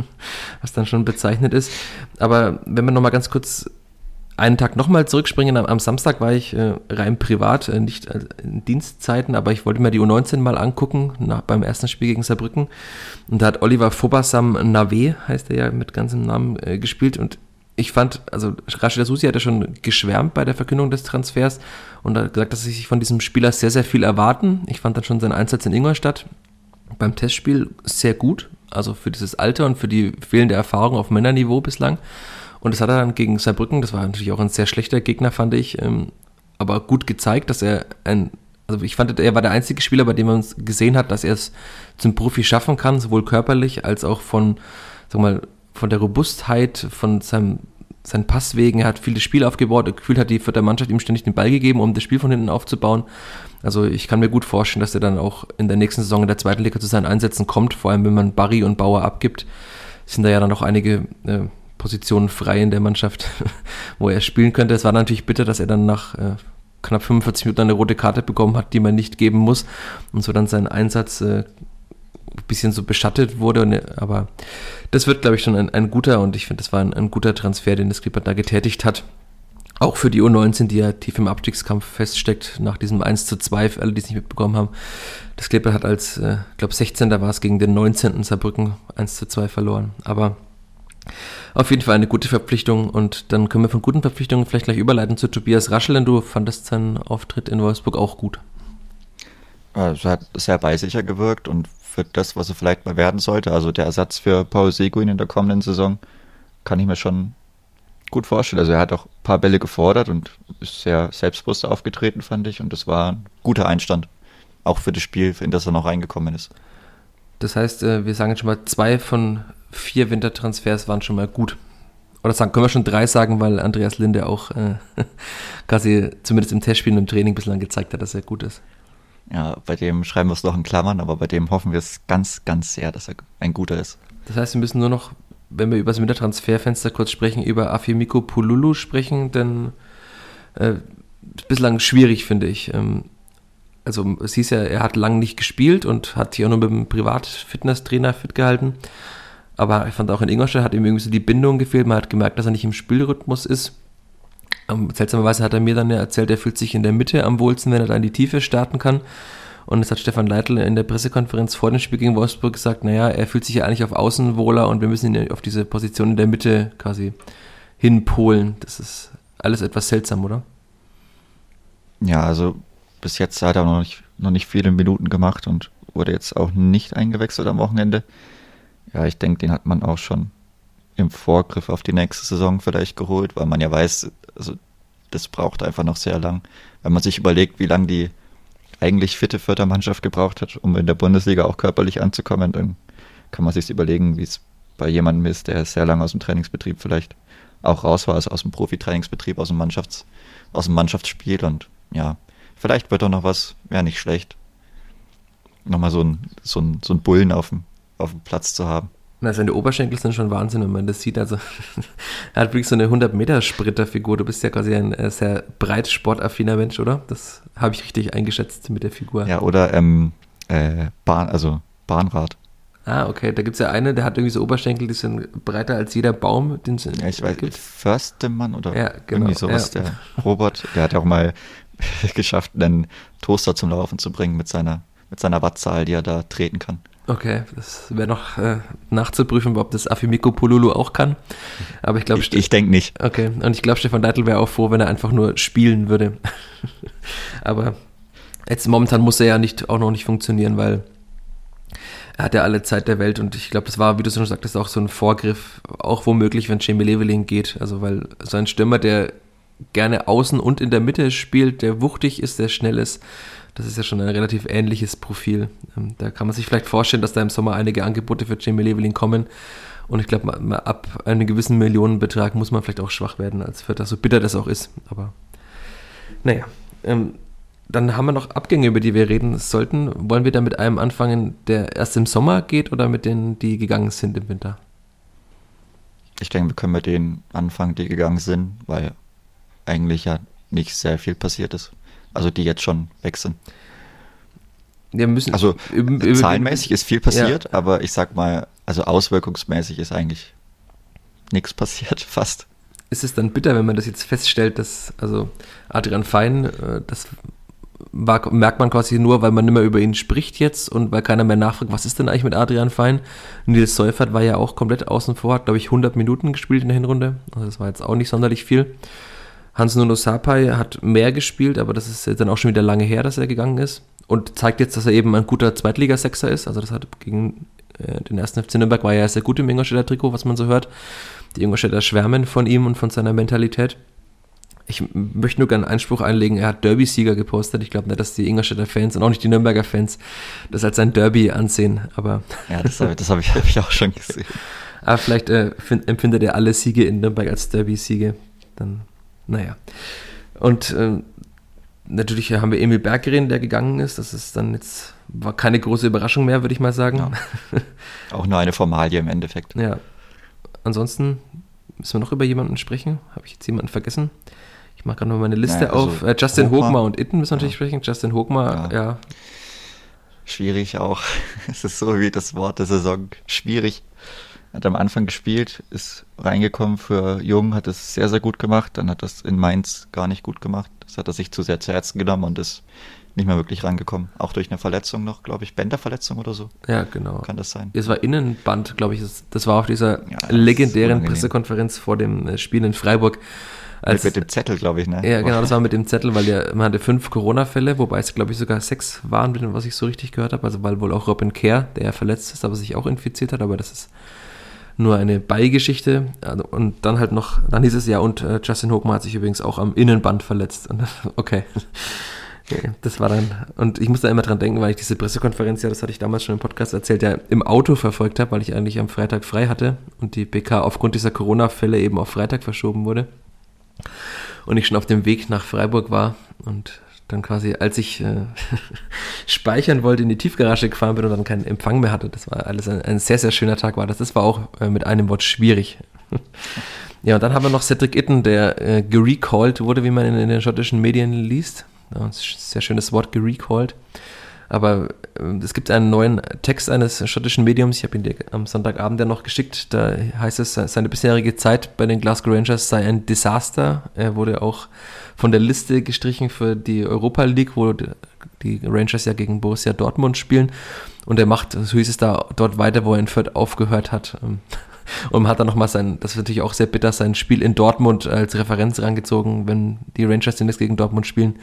(laughs) was dann schon bezeichnet ist. Aber wenn wir nochmal ganz kurz einen Tag nochmal zurückspringen, am, am, Samstag war ich äh, rein privat, äh, nicht äh, in Dienstzeiten, aber ich wollte mir die U19 mal angucken, nach, beim ersten Spiel gegen Saarbrücken. Und da hat Oliver Fobasam Nave, heißt er ja mit ganzem Namen, äh, gespielt und ich fand, also Rashida Susi hat ja schon geschwärmt bei der Verkündung des Transfers und hat gesagt, dass sie sich von diesem Spieler sehr, sehr viel erwarten. Ich fand dann schon seinen Einsatz in Ingolstadt beim Testspiel sehr gut, also für dieses Alter und für die fehlende Erfahrung auf Männerniveau bislang. Und das hat er dann gegen Saarbrücken, das war natürlich auch ein sehr schlechter Gegner, fand ich, ähm, aber gut gezeigt, dass er ein, also ich fand, er war der einzige Spieler, bei dem man gesehen hat, dass er es zum Profi schaffen kann, sowohl körperlich als auch von, sag mal, von der Robustheit, von seinem, seinen Passwegen. Er hat viele Spiele aufgebaut. Gefühlt hat die vierte Mannschaft ihm ständig den Ball gegeben, um das Spiel von hinten aufzubauen. Also ich kann mir gut vorstellen, dass er dann auch in der nächsten Saison in der zweiten Liga zu seinen Einsätzen kommt. Vor allem, wenn man Barry und Bauer abgibt, sind da ja dann noch einige äh, Positionen frei in der Mannschaft, (laughs) wo er spielen könnte. Es war natürlich bitter, dass er dann nach äh, knapp 45 Minuten eine rote Karte bekommen hat, die man nicht geben muss und so dann seinen Einsatz äh, bisschen so beschattet wurde. Ne, aber das wird, glaube ich, schon ein, ein, guter und ich finde, das war ein, ein, guter Transfer, den das Klippert da getätigt hat. Auch für die U19, die ja tief im Abstiegskampf feststeckt, nach diesem 1 zu 2, für alle, die es nicht mitbekommen haben. Das Klippert hat als, äh, glaube 16. war es gegen den 19. Saarbrücken 1 zu 2 verloren. Aber auf jeden Fall eine gute Verpflichtung und dann können wir von guten Verpflichtungen vielleicht gleich überleiten zu Tobias Raschel, denn du fandest seinen Auftritt in Wolfsburg auch gut. Also hat sehr beisicher gewirkt und für das, was er vielleicht mal werden sollte, also der Ersatz für Paul Seguin in der kommenden Saison, kann ich mir schon gut vorstellen. Also er hat auch ein paar Bälle gefordert und ist sehr selbstbewusst aufgetreten, fand ich. Und das war ein guter Einstand. Auch für das Spiel, in das er noch reingekommen ist. Das heißt, äh, wir sagen jetzt schon mal, zwei von vier Wintertransfers waren schon mal gut. Oder sagen, können wir schon drei sagen, weil Andreas Linde auch äh, (laughs) quasi zumindest im Testspiel und im Training bislang gezeigt hat, dass er gut ist. Ja, bei dem schreiben wir es noch in Klammern, aber bei dem hoffen wir es ganz, ganz sehr, dass er ein guter ist. Das heißt, wir müssen nur noch, wenn wir über das Wintertransferfenster kurz sprechen, über Afimiko Pululu sprechen, denn äh, bislang schwierig, finde ich. Ähm, also es hieß ja, er hat lang nicht gespielt und hat hier auch nur mit dem Privat-Fitness-Trainer fit gehalten. Aber ich fand auch in Ingolstadt hat ihm irgendwie so die Bindung gefehlt. Man hat gemerkt, dass er nicht im Spielrhythmus ist. Ähm, seltsamerweise hat er mir dann erzählt, er fühlt sich in der Mitte am wohlsten, wenn er da in die Tiefe starten kann. Und es hat Stefan Leitl in der Pressekonferenz vor dem Spiel gegen Wolfsburg gesagt, naja, er fühlt sich ja eigentlich auf Außen wohler und wir müssen ihn auf diese Position in der Mitte quasi hinpolen. Das ist alles etwas seltsam, oder? Ja, also bis jetzt hat er noch nicht, noch nicht viele Minuten gemacht und wurde jetzt auch nicht eingewechselt am Wochenende. Ja, ich denke, den hat man auch schon im Vorgriff auf die nächste Saison vielleicht geholt, weil man ja weiß, also das braucht einfach noch sehr lang. Wenn man sich überlegt, wie lange die eigentlich fitte Fördermannschaft gebraucht hat, um in der Bundesliga auch körperlich anzukommen, dann kann man sich überlegen, wie es bei jemandem ist, der sehr lange aus dem Trainingsbetrieb vielleicht auch raus war, also aus dem Profitrainingsbetrieb, aus dem Mannschafts, aus dem Mannschaftsspiel und ja, vielleicht wird doch noch was, wäre nicht schlecht. Nochmal so ein, so ein, so ein Bullen auf dem, auf dem Platz zu haben. Na, seine Oberschenkel sind schon Wahnsinn, wenn man das sieht. Also, (laughs) er hat wirklich so eine 100-Meter-Sprinter-Figur. Du bist ja quasi ein äh, sehr breit sportaffiner Mensch, oder? Das habe ich richtig eingeschätzt mit der Figur. Ja, oder ähm, äh, Bahn, also Bahnrad. Ah, okay. Da gibt es ja eine, der hat irgendwie so Oberschenkel, die sind breiter als jeder Baum, den es Ja, ich weiß, gibt. Förstemann oder Ja, genau, irgendwie sowas, ja. der Robert, der hat ja auch mal (laughs) geschafft, einen Toaster zum Laufen zu bringen mit seiner, mit seiner Wattzahl, die er da treten kann. Okay, das wäre noch äh, nachzuprüfen, ob das Afimiko Polulu auch kann. Aber ich glaube, Ich, ich denke nicht. Okay, und ich glaube, Stefan Deitel wäre auch froh, wenn er einfach nur spielen würde. (laughs) Aber jetzt momentan muss er ja nicht auch noch nicht funktionieren, weil er hat ja alle Zeit der Welt und ich glaube, das war, wie du schon sagtest, auch so ein Vorgriff, auch womöglich, wenn Jamie Leveling geht. Also weil so ein Stürmer, der gerne außen und in der Mitte spielt, der wuchtig ist, der schnell ist, das ist ja schon ein relativ ähnliches Profil. Ähm, Da kann man sich vielleicht vorstellen, dass da im Sommer einige Angebote für Jamie Leveling kommen. Und ich glaube, ab einem gewissen Millionenbetrag muss man vielleicht auch schwach werden als Vierter, so bitter das auch ist. Aber naja, ähm, dann haben wir noch Abgänge, über die wir reden sollten. Wollen wir da mit einem anfangen, der erst im Sommer geht oder mit denen, die gegangen sind im Winter? Ich denke, wir können mit denen anfangen, die gegangen sind, weil eigentlich ja nicht sehr viel passiert ist. Also die jetzt schon weg sind. Wir müssen Also über- über- zahlenmäßig ist viel passiert, aber ich sag mal, also auswirkungsmäßig ist eigentlich nichts passiert, (laughs) fast. ist es dann bitter, wenn man das jetzt feststellt, dass also Adrian Fein, äh, das war, merkt man quasi nur, weil man nicht mehr über ihn spricht jetzt und weil keiner mehr nachfragt, was ist denn eigentlich mit Adrian Fein? Nils Seufert war ja auch komplett außen vor, hat glaube ich 100 Minuten gespielt in der Hinrunde, also das war jetzt auch nicht sonderlich viel. Hans Nuno Sapai hat mehr gespielt, aber das ist dann auch schon wieder lange her, dass er gegangen ist und zeigt jetzt, dass er eben ein guter Zweitligasechser ist, also das hat gegen äh, den ersten FC Nürnberg war er ja sehr gut im Ingolstädter Trikot, was man so hört. Die Ingolstädter schwärmen von ihm und von seiner Mentalität. Ich möchte nur gerne einen Einspruch einlegen. Er hat Derby-Sieger gepostet. Ich glaube nicht, dass die Ingolstädter Fans und auch nicht die Nürnberger Fans das als ein Derby ansehen. Aber, Ja, das habe das hab ich, hab ich auch schon gesehen. aber (laughs) vielleicht äh, fin- empfindet er alle Siege in Nürnberg als Derby-Siege. Dann, naja. Und ähm, natürlich haben wir Emil Berggren, der gegangen ist. Das ist dann jetzt, war keine große Überraschung mehr, würde ich mal sagen. Ja. (laughs) Auch nur eine Formalie im Endeffekt. Ja. Ansonsten müssen wir noch über jemanden sprechen. Habe ich jetzt jemanden vergessen? Ich mache gerade noch meine Liste Naja, also auf. Äh, Justin. Hochmar und Itten müssen wir natürlich Ja. sprechen. Justin Hochmar, ja. Ja. Schwierig auch. (laughs) Es ist so wie das Wort der Saison. Schwierig. Hat am Anfang gespielt, ist reingekommen für Jung, hat es sehr, sehr gut gemacht. Dann hat das in Mainz gar nicht gut gemacht. Das hat er sich zu sehr zu Herzen genommen und ist nicht mehr wirklich rangekommen. Auch durch eine Verletzung noch, glaube ich. Bänderverletzung oder so. Ja, genau. Kann das sein? Es war Innenband, glaube ich. Das, war auf dieser Ja, legendären. Pressekonferenz vor dem äh, Spiel in Freiburg. Als, mit, mit dem Zettel, glaube ich, ne? ja, genau, das war mit dem Zettel, weil ja, man hatte fünf Corona-Fälle, wobei es, glaube ich, sogar sechs waren, was ich so richtig gehört habe. Also, weil wohl auch Robin Kerr, der ja verletzt ist, aber sich auch infiziert hat, aber das ist nur eine Beigeschichte. Also, Und dann halt noch, dann hieß es ja, und äh, Justin Hochmar hat sich übrigens auch am Innenband verletzt. Und, (laughs) okay. Das war dann, und ich muss da immer dran denken, weil ich diese Pressekonferenz, ja, das hatte ich damals schon im Podcast erzählt, ja, im Auto verfolgt habe, weil ich eigentlich am Freitag frei hatte und die PK aufgrund dieser Corona-Fälle eben auf Freitag verschoben wurde. Und ich schon auf dem Weg nach Freiburg war und dann quasi, als ich äh, (laughs) speichern wollte, in die Tiefgarage gefahren bin und dann keinen Empfang mehr hatte. Das war alles ein, ein sehr, sehr schöner Tag war das. Das war auch äh, mit einem Wort schwierig. (laughs) ja, und dann haben wir noch Cedric Itten, der äh, gerecalled wurde, wie man in, in den schottischen Medien liest. Ja, sehr schönes Wort, gerecalled. Aber äh, es gibt einen neuen Text eines schottischen Mediums, ich habe ihn dir am Sonntagabend ja noch geschickt, da heißt es, seine bisherige Zeit bei den Glasgow Rangers sei ein Desaster. Er wurde auch von der Liste gestrichen für die Europa League, wo die Rangers ja gegen Borussia Dortmund spielen. Und er macht, so hieß es da, dort weiter, wo er in Fürth aufgehört hat. (laughs) Und hat dann nochmal sein, das ist natürlich auch sehr bitter, sein Spiel in Dortmund als Referenz rangezogen, wenn die Rangers demnächst gegen Dortmund spielen.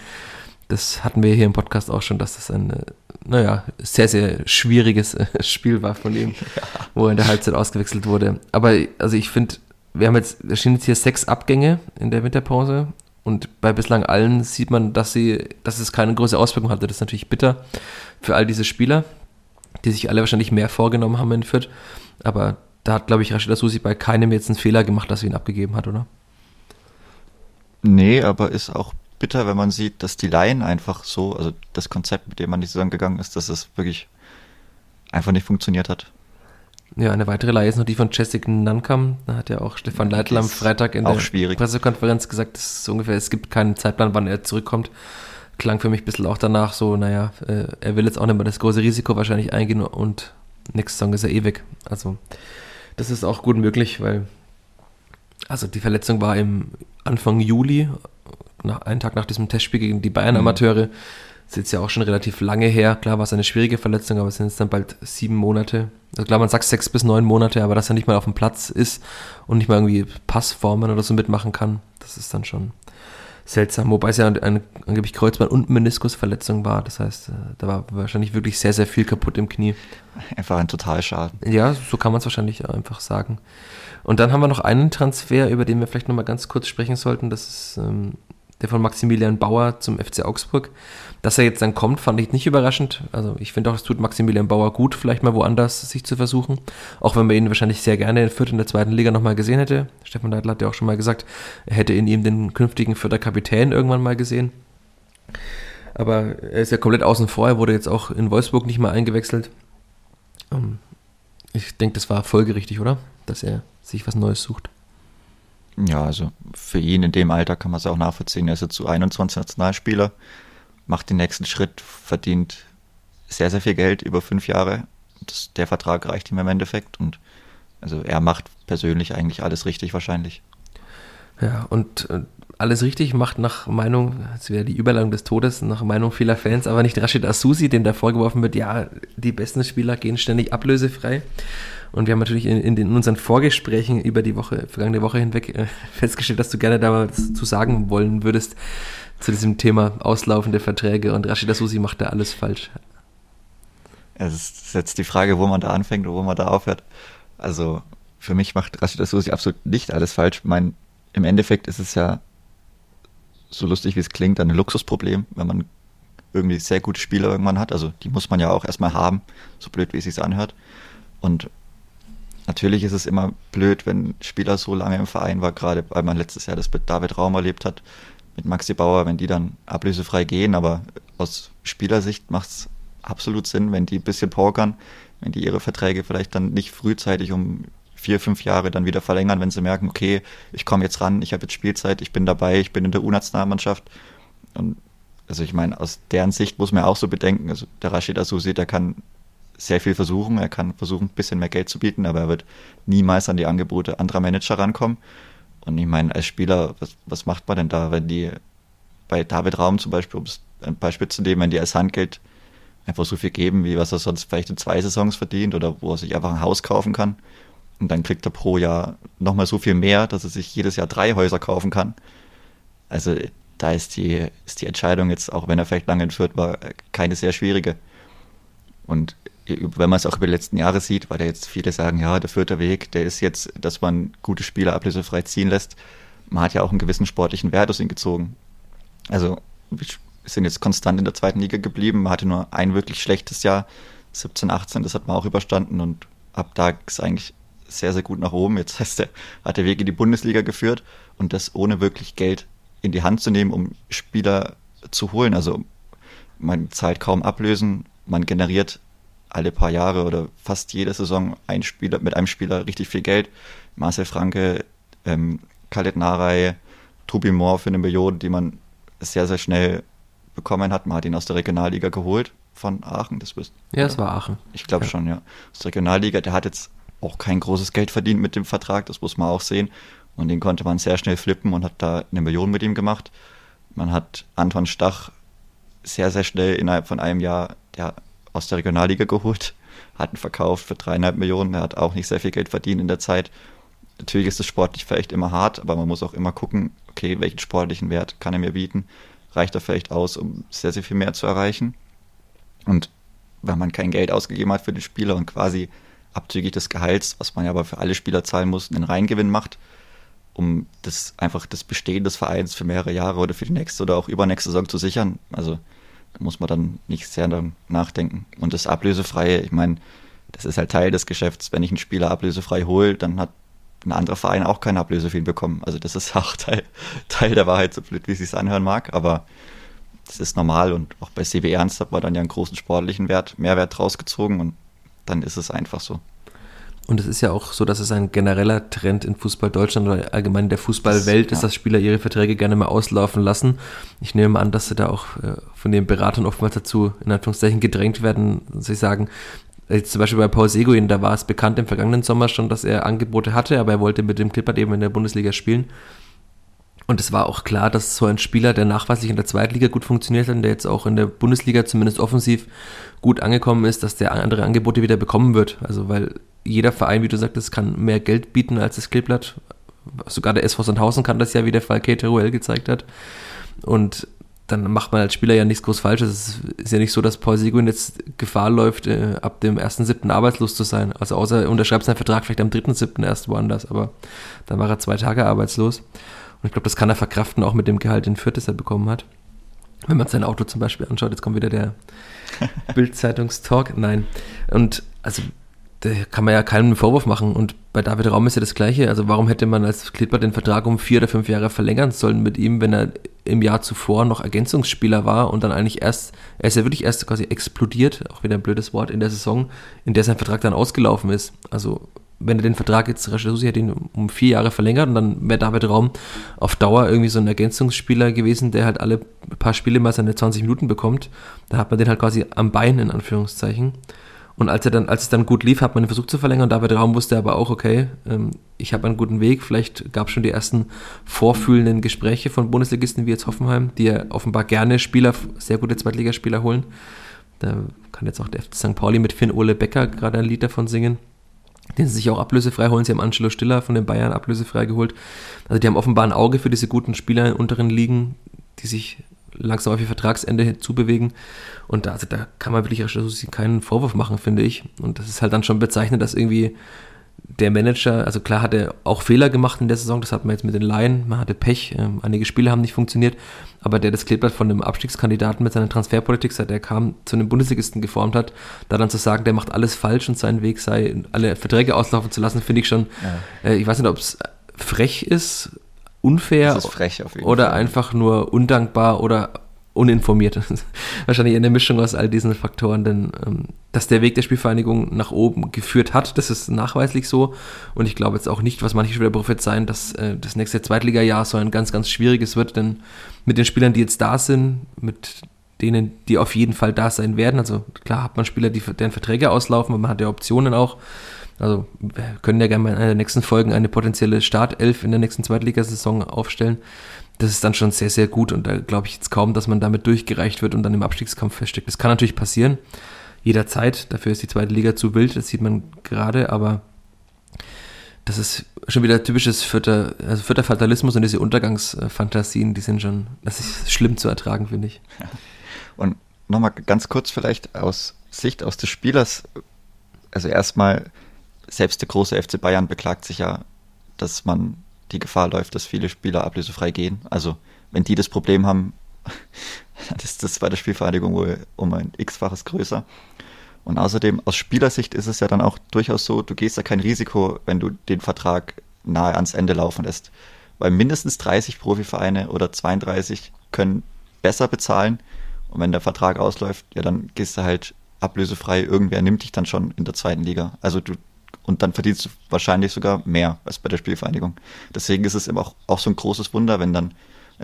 Das hatten wir hier im Podcast auch schon, dass das ein, äh, naja, sehr, sehr schwieriges äh, (laughs) Spiel war von ihm, (laughs) ja. wo er in der Halbzeit ausgewechselt wurde. Aber also ich finde, wir haben jetzt, es stehen jetzt hier sechs Abgänge in der Winterpause und bei bislang allen sieht man, dass sie, dass es keine große Auswirkung hatte. Das ist natürlich bitter für all diese Spieler, die sich alle wahrscheinlich mehr vorgenommen haben in Fürth. Aber da hat, glaube ich, Rashida Susi bei keinem jetzt einen Fehler gemacht, dass sie ihn abgegeben hat, oder? Nee, aber ist auch bitter, wenn man sieht, dass die Laien einfach so, also das Konzept, mit dem man die Saison gegangen ist, dass es wirklich einfach nicht funktioniert hat. Ja, eine weitere Leihe ist noch die von Jessica Nankam. Da hat ja auch Stefan Leitl am Freitag in der schwierig. Pressekonferenz gesagt, es ungefähr, es gibt keinen Zeitplan, wann er zurückkommt. Klang für mich ein bisschen auch danach so, naja, äh, er will jetzt auch nicht mehr das große Risiko wahrscheinlich eingehen und nächste Song ist er ewig. Also, das ist auch gut möglich, weil, also die Verletzung war im Anfang Juli, nach, einen Tag nach diesem Testspiel gegen die Bayern-Amateure. Mhm ist jetzt ja auch schon relativ lange her. Klar war es eine schwierige Verletzung, aber es sind jetzt dann bald sieben Monate. Also klar, man sagt sechs bis neun Monate, aber dass er nicht mal auf dem Platz ist und nicht mal irgendwie Passformen oder so mitmachen kann, das ist dann schon seltsam. Wobei es ja eine, eine angeblich Kreuzband- und Meniskusverletzung war. Das heißt, äh, da war wahrscheinlich wirklich sehr, sehr viel kaputt im Knie. Einfach ein Totalschaden. Ja, so kann man es wahrscheinlich einfach sagen. Und dann haben wir noch einen Transfer, über den wir vielleicht nochmal ganz kurz sprechen sollten. Das ist ähm, der von Maximilian Bauer zum FC Augsburg. Dass er jetzt dann kommt, fand ich nicht überraschend. Also ich finde auch, es tut Maximilian Bauer gut, vielleicht mal woanders sich zu versuchen. Auch wenn man ihn wahrscheinlich sehr gerne in Fürth in der zweiten Liga nochmal gesehen hätte. Stefan Leitl hat ja auch schon mal gesagt, er hätte in ihm den künftigen Fürther Kapitän irgendwann mal gesehen. Aber er ist ja komplett außen vor. Er wurde jetzt auch in Wolfsburg nicht mal eingewechselt. Ähm, ich denke, das war folgerichtig, oder? Dass er sich was Neues sucht. Ja, also für ihn in dem Alter kann man es auch nachvollziehen. Er ist jetzt zu 21 Nationalspieler, macht den nächsten Schritt, verdient sehr, sehr viel Geld über fünf Jahre. Das, der Vertrag reicht ihm im Endeffekt und also er macht persönlich eigentlich alles richtig wahrscheinlich. Ja, und äh, alles richtig macht nach Meinung, jetzt wäre die Überleitung des Todes, nach Meinung vieler Fans, aber nicht Rashid Asusi, dem da vorgeworfen wird, ja, die besten Spieler gehen ständig ablösefrei. Und wir haben natürlich in, in, den, in unseren Vorgesprächen über die Woche, vergangene Woche hinweg äh, (laughs) festgestellt, dass du gerne da was zu sagen wollen würdest zu diesem Thema auslaufende Verträge und Rashida Susi macht da alles falsch. Es ist jetzt die Frage, wo man da anfängt und wo man da aufhört. Also für mich macht Rashida Susi absolut nicht alles falsch. Mein, Im Endeffekt ist es ja so lustig, wie es klingt, ein Luxusproblem, wenn man irgendwie sehr gute Spieler irgendwann hat. Also die muss man ja auch erstmal haben, so blöd wie es sich anhört. Und Natürlich ist es immer blöd, wenn Spieler so lange im Verein war, gerade weil man letztes Jahr das mit David Raum erlebt hat, mit Maxi Bauer, wenn die dann ablösefrei gehen. Aber aus Spielersicht macht es absolut Sinn, wenn die ein bisschen pokern, wenn die ihre Verträge vielleicht dann nicht frühzeitig um vier, fünf Jahre dann wieder verlängern, wenn sie merken, okay, ich komme jetzt ran, ich habe jetzt Spielzeit, ich bin dabei, ich bin in der U-Nationalmannschaft. Und also ich meine, aus deren Sicht muss man auch so bedenken, also der Rashid Asusi, der kann sehr viel versuchen. Er kann versuchen, ein bisschen mehr Geld zu bieten, aber er wird niemals an die Angebote anderer Manager rankommen. Und ich meine, als Spieler, was, was macht man denn da, wenn die bei David Raum zum Beispiel, um es ein Beispiel zu nehmen, wenn die als Handgeld einfach so viel geben, wie was er sonst vielleicht in zwei Saisons verdient oder wo er sich einfach ein Haus kaufen kann. Und dann kriegt er pro Jahr nochmal so viel mehr, dass er sich jedes Jahr drei Häuser kaufen kann. Also da ist die, ist die Entscheidung jetzt, auch wenn er vielleicht lange entführt war, keine sehr schwierige. Und wenn man es auch über die letzten Jahre sieht, weil da jetzt viele sagen, ja, der vierte Weg, der ist jetzt, dass man gute Spieler ablösefrei ziehen lässt. Man hat ja auch einen gewissen sportlichen Wert aus ihm gezogen. Also wir sind jetzt konstant in der zweiten Liga geblieben. Man hatte nur ein wirklich schlechtes Jahr, 17, 18, das hat man auch überstanden und ab da ist eigentlich sehr, sehr gut nach oben. Jetzt (laughs) heißt er, hat der Weg in die Bundesliga geführt und das ohne wirklich Geld in die Hand zu nehmen, um Spieler zu holen. Also man zahlt kaum Ablösen, man generiert alle paar Jahre oder fast jede Saison ein Spieler mit einem Spieler richtig viel Geld. Marcel Franke, ähm, Khaled Narei, Tobi Moore für eine Million, die man sehr, sehr schnell bekommen hat. Man hat ihn aus der Regionalliga geholt von Aachen. Das bist, ja, es war Aachen. Ich glaube ja. schon, ja. Aus der Regionalliga, der hat jetzt auch kein großes Geld verdient mit dem Vertrag, das muss man auch sehen. Und den konnte man sehr schnell flippen und hat da eine Million mit ihm gemacht. Man hat Anton Stach sehr, sehr schnell innerhalb von einem Jahr, der aus der Regionalliga geholt, hat ihn verkauft für dreieinhalb Millionen. Er hat auch nicht sehr viel Geld verdient in der Zeit. Natürlich ist es sportlich vielleicht immer hart, aber man muss auch immer gucken, okay, welchen sportlichen Wert kann er mir bieten? reicht da vielleicht aus, um sehr, sehr viel mehr zu erreichen. Und wenn man kein Geld ausgegeben hat für den Spieler und quasi abzüglich des Gehalts, was man ja aber für alle Spieler zahlen muss, einen Reingewinn macht, um das einfach das Bestehen des Vereins für mehrere Jahre oder für die nächste oder auch übernächste Saison zu sichern. Also da muss man dann nicht sehr nachdenken. Und das Ablösefreie, ich meine, das ist halt Teil des Geschäfts. Wenn ich einen Spieler ablösefrei hole, dann hat ein anderer Verein auch keine Ablöse für ihn bekommen. Also das ist (laughs) auch Teil, Teil der Wahrheit, so blöd wie es sich anhören mag, aber das ist normal und auch bei CW Ernst hat man dann ja einen großen sportlichen Wert, Mehrwert rausgezogen und dann ist es einfach so. Und es ist ja auch so, dass es ein genereller Trend in Fußball Deutschland oder allgemein in der Fußballwelt das, ist, dass Spieler ihre Verträge gerne mal auslaufen lassen. Ich nehme mal an, dass sie da auch äh, von den Beratern oftmals dazu, in Anführungszeichen, gedrängt werden, sie sagen, Jetzt zum Beispiel bei Paul Seguin, da war es bekannt im vergangenen Sommer schon, dass er Angebote hatte, aber er wollte mit dem Clippert eben in der Bundesliga spielen. Und es war auch klar, dass so ein Spieler, der nachweislich in der Zweitliga gut funktioniert hat und der jetzt auch in der Bundesliga zumindest offensiv gut angekommen ist, dass der andere Angebote wieder bekommen wird. Also weil jeder Verein, wie du sagtest, kann mehr Geld bieten als das Kleeblatt. Sogar der SV Sandhausen kann das ja, wie der Fall Teruel gezeigt hat. Und dann macht man als Spieler ja nichts groß Falsches. Es ist ja nicht so, dass Paul Seguin jetzt Gefahr läuft, äh, ab dem 1.7. arbeitslos zu sein. Also außer er unterschreibt seinen Vertrag vielleicht am 3.7. erst woanders, aber dann war er zwei Tage arbeitslos. Und ich glaube, das kann er verkraften, auch mit dem Gehalt in Fürth, das er bekommen hat. Wenn man sein Auto zum Beispiel anschaut, jetzt kommt wieder der (laughs) Bild-Zeitungstalk. Nein. Und also da kann man ja keinen Vorwurf machen. Und bei David Raum ist ja das Gleiche. Also warum hätte man als Klippert den Vertrag um vier oder fünf Jahre verlängern sollen mit ihm, wenn er im Jahr zuvor noch Ergänzungsspieler war und dann eigentlich erst, er ist ja wirklich erst quasi explodiert, auch wieder ein blödes Wort, in der Saison, in der sein Vertrag dann ausgelaufen ist. Also wenn er den Vertrag jetzt, Rashidusi hat ihn um vier Jahre verlängert und dann wäre David Raum auf Dauer irgendwie so ein Ergänzungsspieler gewesen, der halt alle paar Spiele mal seine 20 Minuten bekommt. Da hat man den halt quasi am Bein, in Anführungszeichen. Und als er dann, als es dann gut lief, hat man den versucht zu verlängern. Und David Raum wusste aber auch, okay, ähm, ich habe einen guten Weg. Vielleicht gab es schon die ersten vorfühlenden Gespräche von Bundesligisten wie jetzt Hoffenheim, die ja offenbar gerne Spieler, sehr gute Zweitligaspieler holen. Da kann jetzt auch der FC St. Pauli mit Finn Ole Becker gerade ein Lied davon singen. Den sie sich auch ablösefrei holen. Sie haben Angelo Stiller von den Bayern ablösefrei geholt. Also die haben offenbar ein Auge für diese guten Spieler in unteren Ligen, die sich langsam auf ihr Vertragsende hinzubewegen. Und da, also da kann man wirklich keinen Vorwurf machen, finde ich. Und das ist halt dann schon bezeichnend, dass irgendwie der Manager, also klar hat er auch Fehler gemacht in der Saison, das hat man jetzt mit den Laien, man hatte Pech, ähm, einige Spiele haben nicht funktioniert, aber der das Kleeblatt von einem Abstiegskandidaten mit seiner Transferpolitik, seit er kam, zu einem Bundesligisten geformt hat, da dann zu sagen, der macht alles falsch und sein Weg sei, alle Verträge auslaufen zu lassen, finde ich schon, ja. äh, ich weiß nicht, ob es frech ist unfair ist oder Fall. einfach nur undankbar oder uninformiert. (laughs) Wahrscheinlich eine Mischung aus all diesen Faktoren, denn ähm, dass der Weg der Spielvereinigung nach oben geführt hat, das ist nachweislich so. Und ich glaube jetzt auch nicht, was manche Spieler prophezeien, dass äh, das nächste Zweitliga-Jahr so ein ganz, ganz schwieriges wird, denn mit den Spielern, die jetzt da sind, mit denen, die auf jeden Fall da sein werden, also klar hat man Spieler, die deren Verträge auslaufen, aber man hat ja Optionen auch, also wir können ja gerne mal in einer der nächsten Folgen eine potenzielle Startelf in der nächsten Zweitligasaison aufstellen. Das ist dann schon sehr, sehr gut und da glaube ich jetzt kaum, dass man damit durchgereicht wird und dann im Abstiegskampf feststeckt. Das kann natürlich passieren, jederzeit. Dafür ist die zweite Liga zu wild, das sieht man gerade, aber das ist schon wieder typisches Vierter, also Vierter Fatalismus und diese Untergangsfantasien, die sind schon, das ist schlimm zu ertragen, finde ich. (laughs) Und nochmal ganz kurz vielleicht aus Sicht aus des Spielers, also erstmal selbst der große FC Bayern beklagt sich ja, dass man die Gefahr läuft, dass viele Spieler ablösefrei gehen. Also wenn die das Problem haben, (laughs) dann ist das bei der Spielvereinigung wohl um ein x-faches größer. Und außerdem, aus Spielersicht ist es ja dann auch durchaus so, du gehst ja kein Risiko, wenn du den Vertrag nahe ans Ende laufen lässt. Weil mindestens 30 Profivereine oder 32 können besser bezahlen. Und wenn der Vertrag ausläuft, ja, dann gehst du halt ablösefrei. Irgendwer nimmt dich dann schon in der zweiten Liga. Also du und dann verdienst du wahrscheinlich sogar mehr als bei der Spielvereinigung. Deswegen ist es eben auch, auch so ein großes Wunder, wenn dann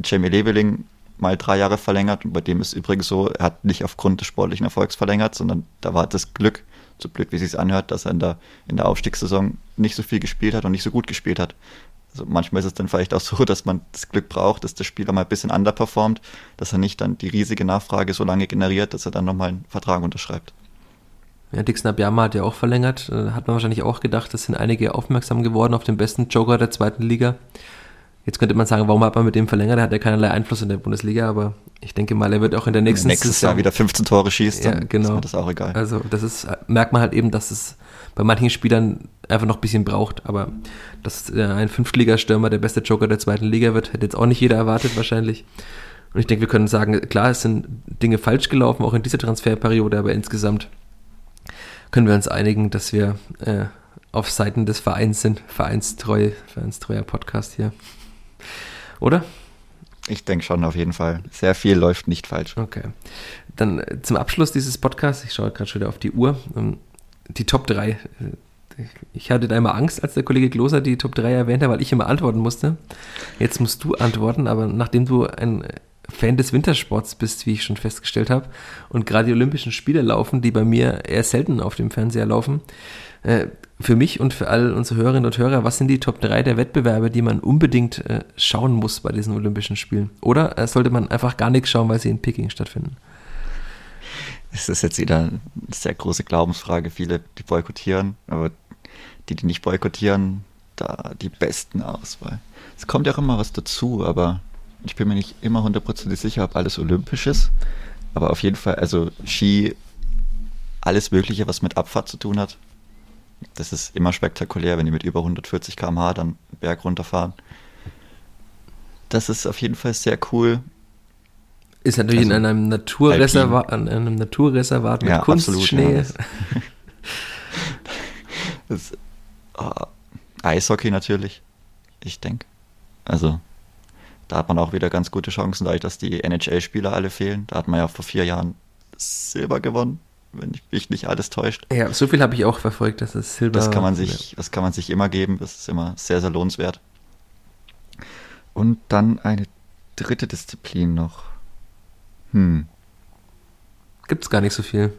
Jamie Leveling mal drei Jahre verlängert. Und bei dem ist übrigens so, er hat nicht aufgrund des sportlichen Erfolgs verlängert, sondern da war das Glück, so blöd wie es sich anhört, dass er in der, in der Aufstiegssaison nicht so viel gespielt hat und nicht so gut gespielt hat. Also manchmal ist es dann vielleicht auch so, dass man das Glück braucht, dass der Spieler mal ein bisschen underperformt, dass er nicht dann die riesige Nachfrage so lange generiert, dass er dann nochmal einen Vertrag unterschreibt. Ja, Dixon Abiyama hat ja auch verlängert. Hat man wahrscheinlich auch gedacht, es sind einige aufmerksam geworden auf den besten Joker der zweiten Liga. Jetzt könnte man sagen, warum hat man mit dem verlängert? Er hat ja keinerlei Einfluss in der Bundesliga, aber ich denke mal, er wird auch in der nächsten Nächstes Saison Jahr wieder 15 Tore schießt, ja, genau. ist mir das auch egal. Also das ist, merkt man halt eben, dass es bei manchen Spielern einfach noch ein bisschen braucht, aber dass ein Fünftligastürmer der beste Joker der zweiten Liga wird, hätte jetzt auch nicht jeder erwartet wahrscheinlich. Und ich denke, wir können sagen, klar, es sind Dinge falsch gelaufen, auch in dieser Transferperiode, aber insgesamt können wir uns einigen, dass wir äh, auf Seiten des Vereins sind. Vereinstreu, vereinstreuer Podcast hier. Oder? Ich denke schon, auf jeden Fall. Sehr viel läuft nicht falsch. Okay. Dann äh, zum Abschluss dieses Podcasts, ich schaue gerade schon wieder auf die Uhr, ähm, die Top 3. Ich hatte da immer Angst, als der Kollege Gloser die Top 3 erwähnte, weil ich immer antworten musste. Jetzt musst du antworten, aber nachdem du ein Fan des Wintersports bist, wie ich schon festgestellt habe, und gerade die Olympischen Spiele laufen, die bei mir eher selten auf dem Fernseher laufen, äh, für mich und für all unsere Hörerinnen und Hörer, was sind die Top 3 der Wettbewerbe, die man unbedingt äh, schauen muss bei diesen Olympischen Spielen? Oder äh, sollte man einfach gar nichts schauen, weil sie in Peking stattfinden? Es ist jetzt wieder eine sehr große Glaubensfrage. Viele, die boykottieren, aber die, die nicht boykottieren, da die besten Auswahl. Es kommt ja auch immer was dazu, aber ich bin mir nicht immer hundertprozentig sicher, ob alles olympisch ist. Aber auf jeden Fall, also Ski, alles Mögliche, was mit Abfahrt zu tun hat. Das ist immer spektakulär, wenn die mit über 140 km/h dann Berg runterfahren. Das ist auf jeden Fall sehr cool. Ist natürlich also, in einem Naturreservat, an einem Naturreservat mit ja, Kunstschnee. Absolut, ja, das, (laughs) das, oh, Eishockey natürlich, ich denke. Also da hat man auch wieder ganz gute Chancen, dadurch, dass die NHL-Spieler alle fehlen. Da hat man ja vor vier Jahren Silber gewonnen, wenn mich nicht alles täuscht. Ja, so viel habe ich auch verfolgt, dass es Silber. Das kann man sich, ja. das kann man sich immer geben. Das ist immer sehr, sehr lohnenswert. Und dann eine dritte Disziplin noch. Hm. Gibt es gar nicht so viel.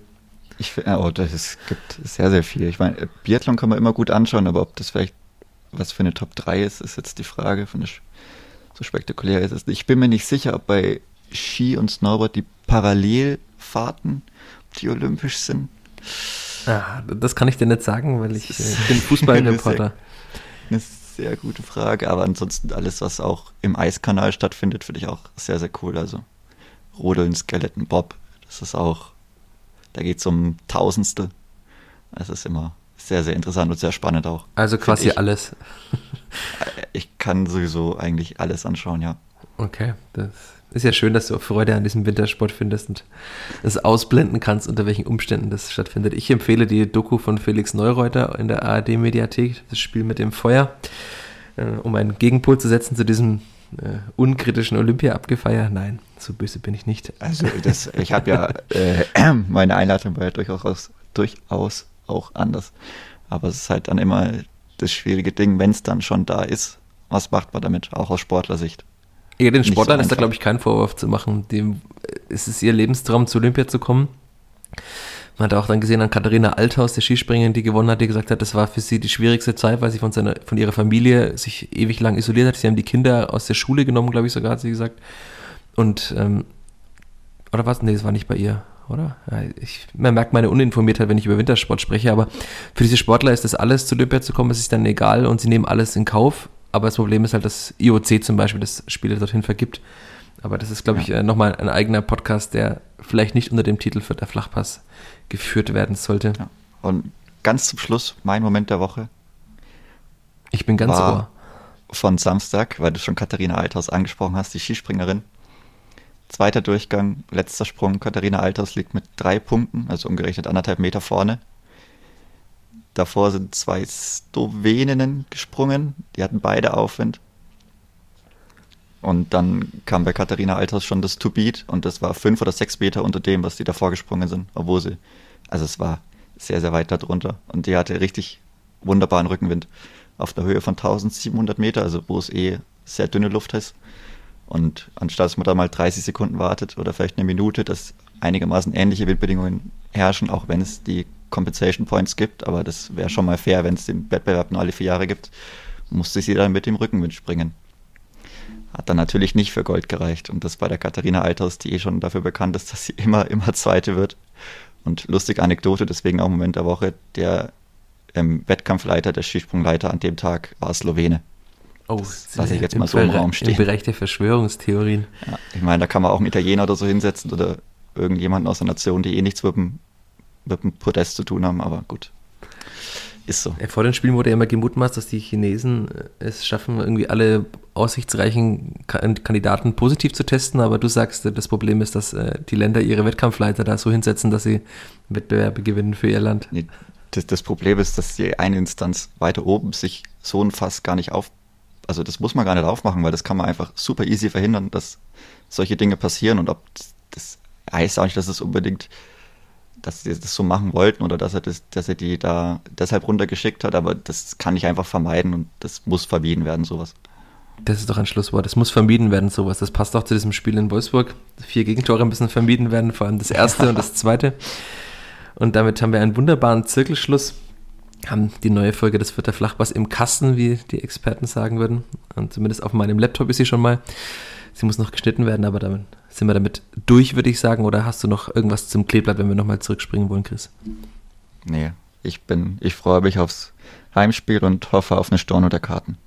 Ich oh, es gibt sehr, sehr viel. Ich meine, Biathlon kann man immer gut anschauen, aber ob das vielleicht was für eine Top 3 ist, ist jetzt die Frage. Von der so spektakulär ist es. Ich bin mir nicht sicher, ob bei Ski und Snowboard die Parallelfahrten, die olympisch sind. Ja, das kann ich dir nicht sagen, weil ich, ich bin Fußballreporter. (laughs) Eine sehr gute Frage, aber ansonsten alles, was auch im Eiskanal stattfindet, finde ich auch sehr, sehr cool. Also Rodeln, Skeleton, Bob, das ist auch, da geht es um Tausendstel. Es ist immer sehr, sehr interessant und sehr spannend auch. Also quasi ich. alles. (laughs) Ich kann sowieso eigentlich alles anschauen, ja. Okay, das ist ja schön, dass du auch Freude an diesem Wintersport findest und das ausblenden kannst, unter welchen Umständen das stattfindet. Ich empfehle die Doku von Felix Neureuter in der ARD-Mediathek, das Spiel mit dem Feuer, äh, um einen Gegenpol zu setzen zu diesem äh, unkritischen Olympia-Abgefeier. Nein, so böse bin ich nicht. Also das, ich habe ja, äh, (clears throat) meine Einleitung war ja durchaus, durchaus auch anders. Aber es ist halt dann immer das schwierige Ding, wenn es dann schon da ist, was macht man damit, auch aus Sportlersicht? Ja, den Sportlern so ist da, glaube ich, kein Vorwurf zu machen. Dem ist es ihr Lebenstraum, zu Olympia zu kommen. Man hat auch dann gesehen an Katharina Althaus, der Skispringerin, die gewonnen hat, die gesagt hat, das war für sie die schwierigste Zeit, weil sie von, seiner, von ihrer Familie sich ewig lang isoliert hat. Sie haben die Kinder aus der Schule genommen, glaube ich sogar, hat sie gesagt. Und, ähm, oder was? Nee, das war nicht bei ihr oder? Ich, man merkt meine Uninformiertheit, wenn ich über Wintersport spreche, aber für diese Sportler ist das alles, zu Olympia zu kommen, es ist dann egal und sie nehmen alles in Kauf. Aber das Problem ist halt, dass IOC zum Beispiel das Spiele dorthin vergibt. Aber das ist, glaube ich, ja. Äh, nochmal ein eigener Podcast, der vielleicht nicht unter dem Titel für der Flachpass geführt werden sollte. Ja. Und ganz zum Schluss, mein Moment der Woche. Ich bin ganz ohr. Von Samstag, weil du schon Katharina Althaus angesprochen hast, die Skispringerin. Zweiter Durchgang, letzter Sprung. Katharina Alters liegt mit drei Punkten, also umgerechnet anderthalb Meter vorne. Davor sind zwei Sloweninnen gesprungen, die hatten beide Aufwind. Und dann kam bei Katharina Alters schon das To-Beat und das war fünf oder sechs Meter unter dem, was die davor gesprungen sind, obwohl sie, also es war sehr, sehr weit darunter. Und die hatte richtig wunderbaren Rückenwind auf der Höhe von 1700 Meter, also wo es eh sehr dünne Luft ist. Und anstatt dass man da mal 30 Sekunden wartet oder vielleicht eine Minute, dass einigermaßen ähnliche Windbedingungen herrschen, auch wenn es die Compensation Points gibt, aber das wäre schon mal fair, wenn es den Wettbewerb nur alle vier Jahre gibt, musste sie dann mit dem Rückenwind springen. Hat dann natürlich nicht für Gold gereicht und das bei der Katharina Alters, die eh schon dafür bekannt ist, (laughs) dass sie immer, immer Zweite wird. Und lustige Anekdote, deswegen auch im Moment der Woche, der ähm, Wettkampfleiter, der Skisprungleiter an dem Tag war Slowene. Oh, das ich jetzt mal so im Raum stehen. Im Bereich der Verschwörungstheorien. Ja, ich meine, da kann man auch einen Italiener oder so hinsetzen oder irgendjemanden aus der Nation, die eh nichts mit dem, mit dem Podest zu tun haben, aber gut. Ist so. Vor den Spielen wurde ja immer gemutmaßt, dass die Chinesen äh, es schaffen, irgendwie alle aussichtsreichen Kandidaten positiv zu testen, aber du sagst, das Problem ist, dass äh, die Länder ihre Wettkampfleiter da so hinsetzen, dass sie Wettbewerbe gewinnen für ihr Land. Nee, das, das Problem ist, dass die eine Instanz weiter oben sich so ein Fass gar nicht auf, also das muss man gar nicht aufmachen, weil das kann man einfach super easy verhindern, dass solche Dinge passieren und ob das heißt auch nicht, dass es unbedingt dass sie das so machen wollten oder dass er das, dass er die da deshalb runtergeschickt hat, aber das kann ich einfach vermeiden und das muss vermieden werden, sowas. Das ist doch ein Schlusswort. Das muss vermieden werden, sowas. Das passt auch zu diesem Spiel in Wolfsburg. Vier Gegentore müssen vermieden werden, vor allem das erste und das zweite. Und damit haben wir einen wunderbaren Zirkelschluss. Haben die neue Folge des Vierter Flachpass im Kasten, wie die Experten sagen würden. Und zumindest auf meinem Laptop ist sie schon mal. Sie muss noch geschnitten werden, aber damit sind wir damit durch, würde ich sagen. Oder hast du noch irgendwas zum Kleeblatt, wenn wir nochmal zurückspringen wollen, Chris? Nee, ich bin, ich freue mich aufs Heimspiel und hoffe auf eine Storno der Karten.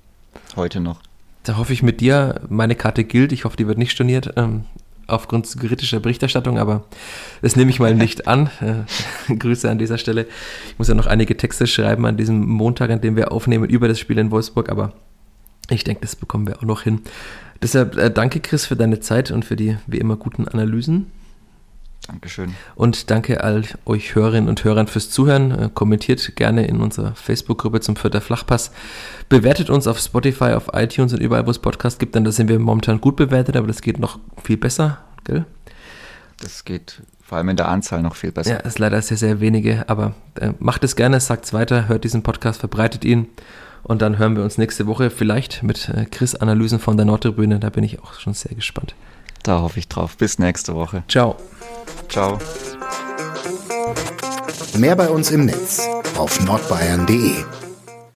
Heute noch. Da hoffe ich mit dir, meine Karte gilt. Ich hoffe, die wird nicht storniert. Ähm, aufgrund kritischer Berichterstattung, aber das nehme ich mal nicht (laughs) an. Äh, (laughs) Grüße an dieser Stelle. Ich muss ja noch einige Texte schreiben an diesem Montag, an dem wir aufnehmen über das Spiel in Wolfsburg, aber ich denke, das bekommen wir auch noch hin. Deshalb äh, danke, Chris, für deine Zeit und für die wie immer guten Analysen. Dankeschön. Und danke all euch Hörerinnen und Hörern fürs Zuhören. Äh, kommentiert gerne in unserer Facebook-Gruppe zum Vierter Flachpass. Bewertet uns auf Spotify, auf iTunes und überall, wo es Podcasts gibt, denn da sind wir momentan gut bewertet, aber das geht noch viel besser, gell? Das geht vor allem in der Anzahl noch viel besser. Ja, ist leider sehr, sehr wenige, aber äh, macht es gerne, sagt es weiter, hört diesen Podcast, verbreitet ihn. Und dann hören wir uns nächste Woche vielleicht mit äh, Chris-Analysen von der Nordtribüne. Da bin ich auch schon sehr gespannt. Da hoffe ich drauf. Bis nächste Woche. Ciao. Ciao. Mehr bei uns im Netz auf nordbayern.de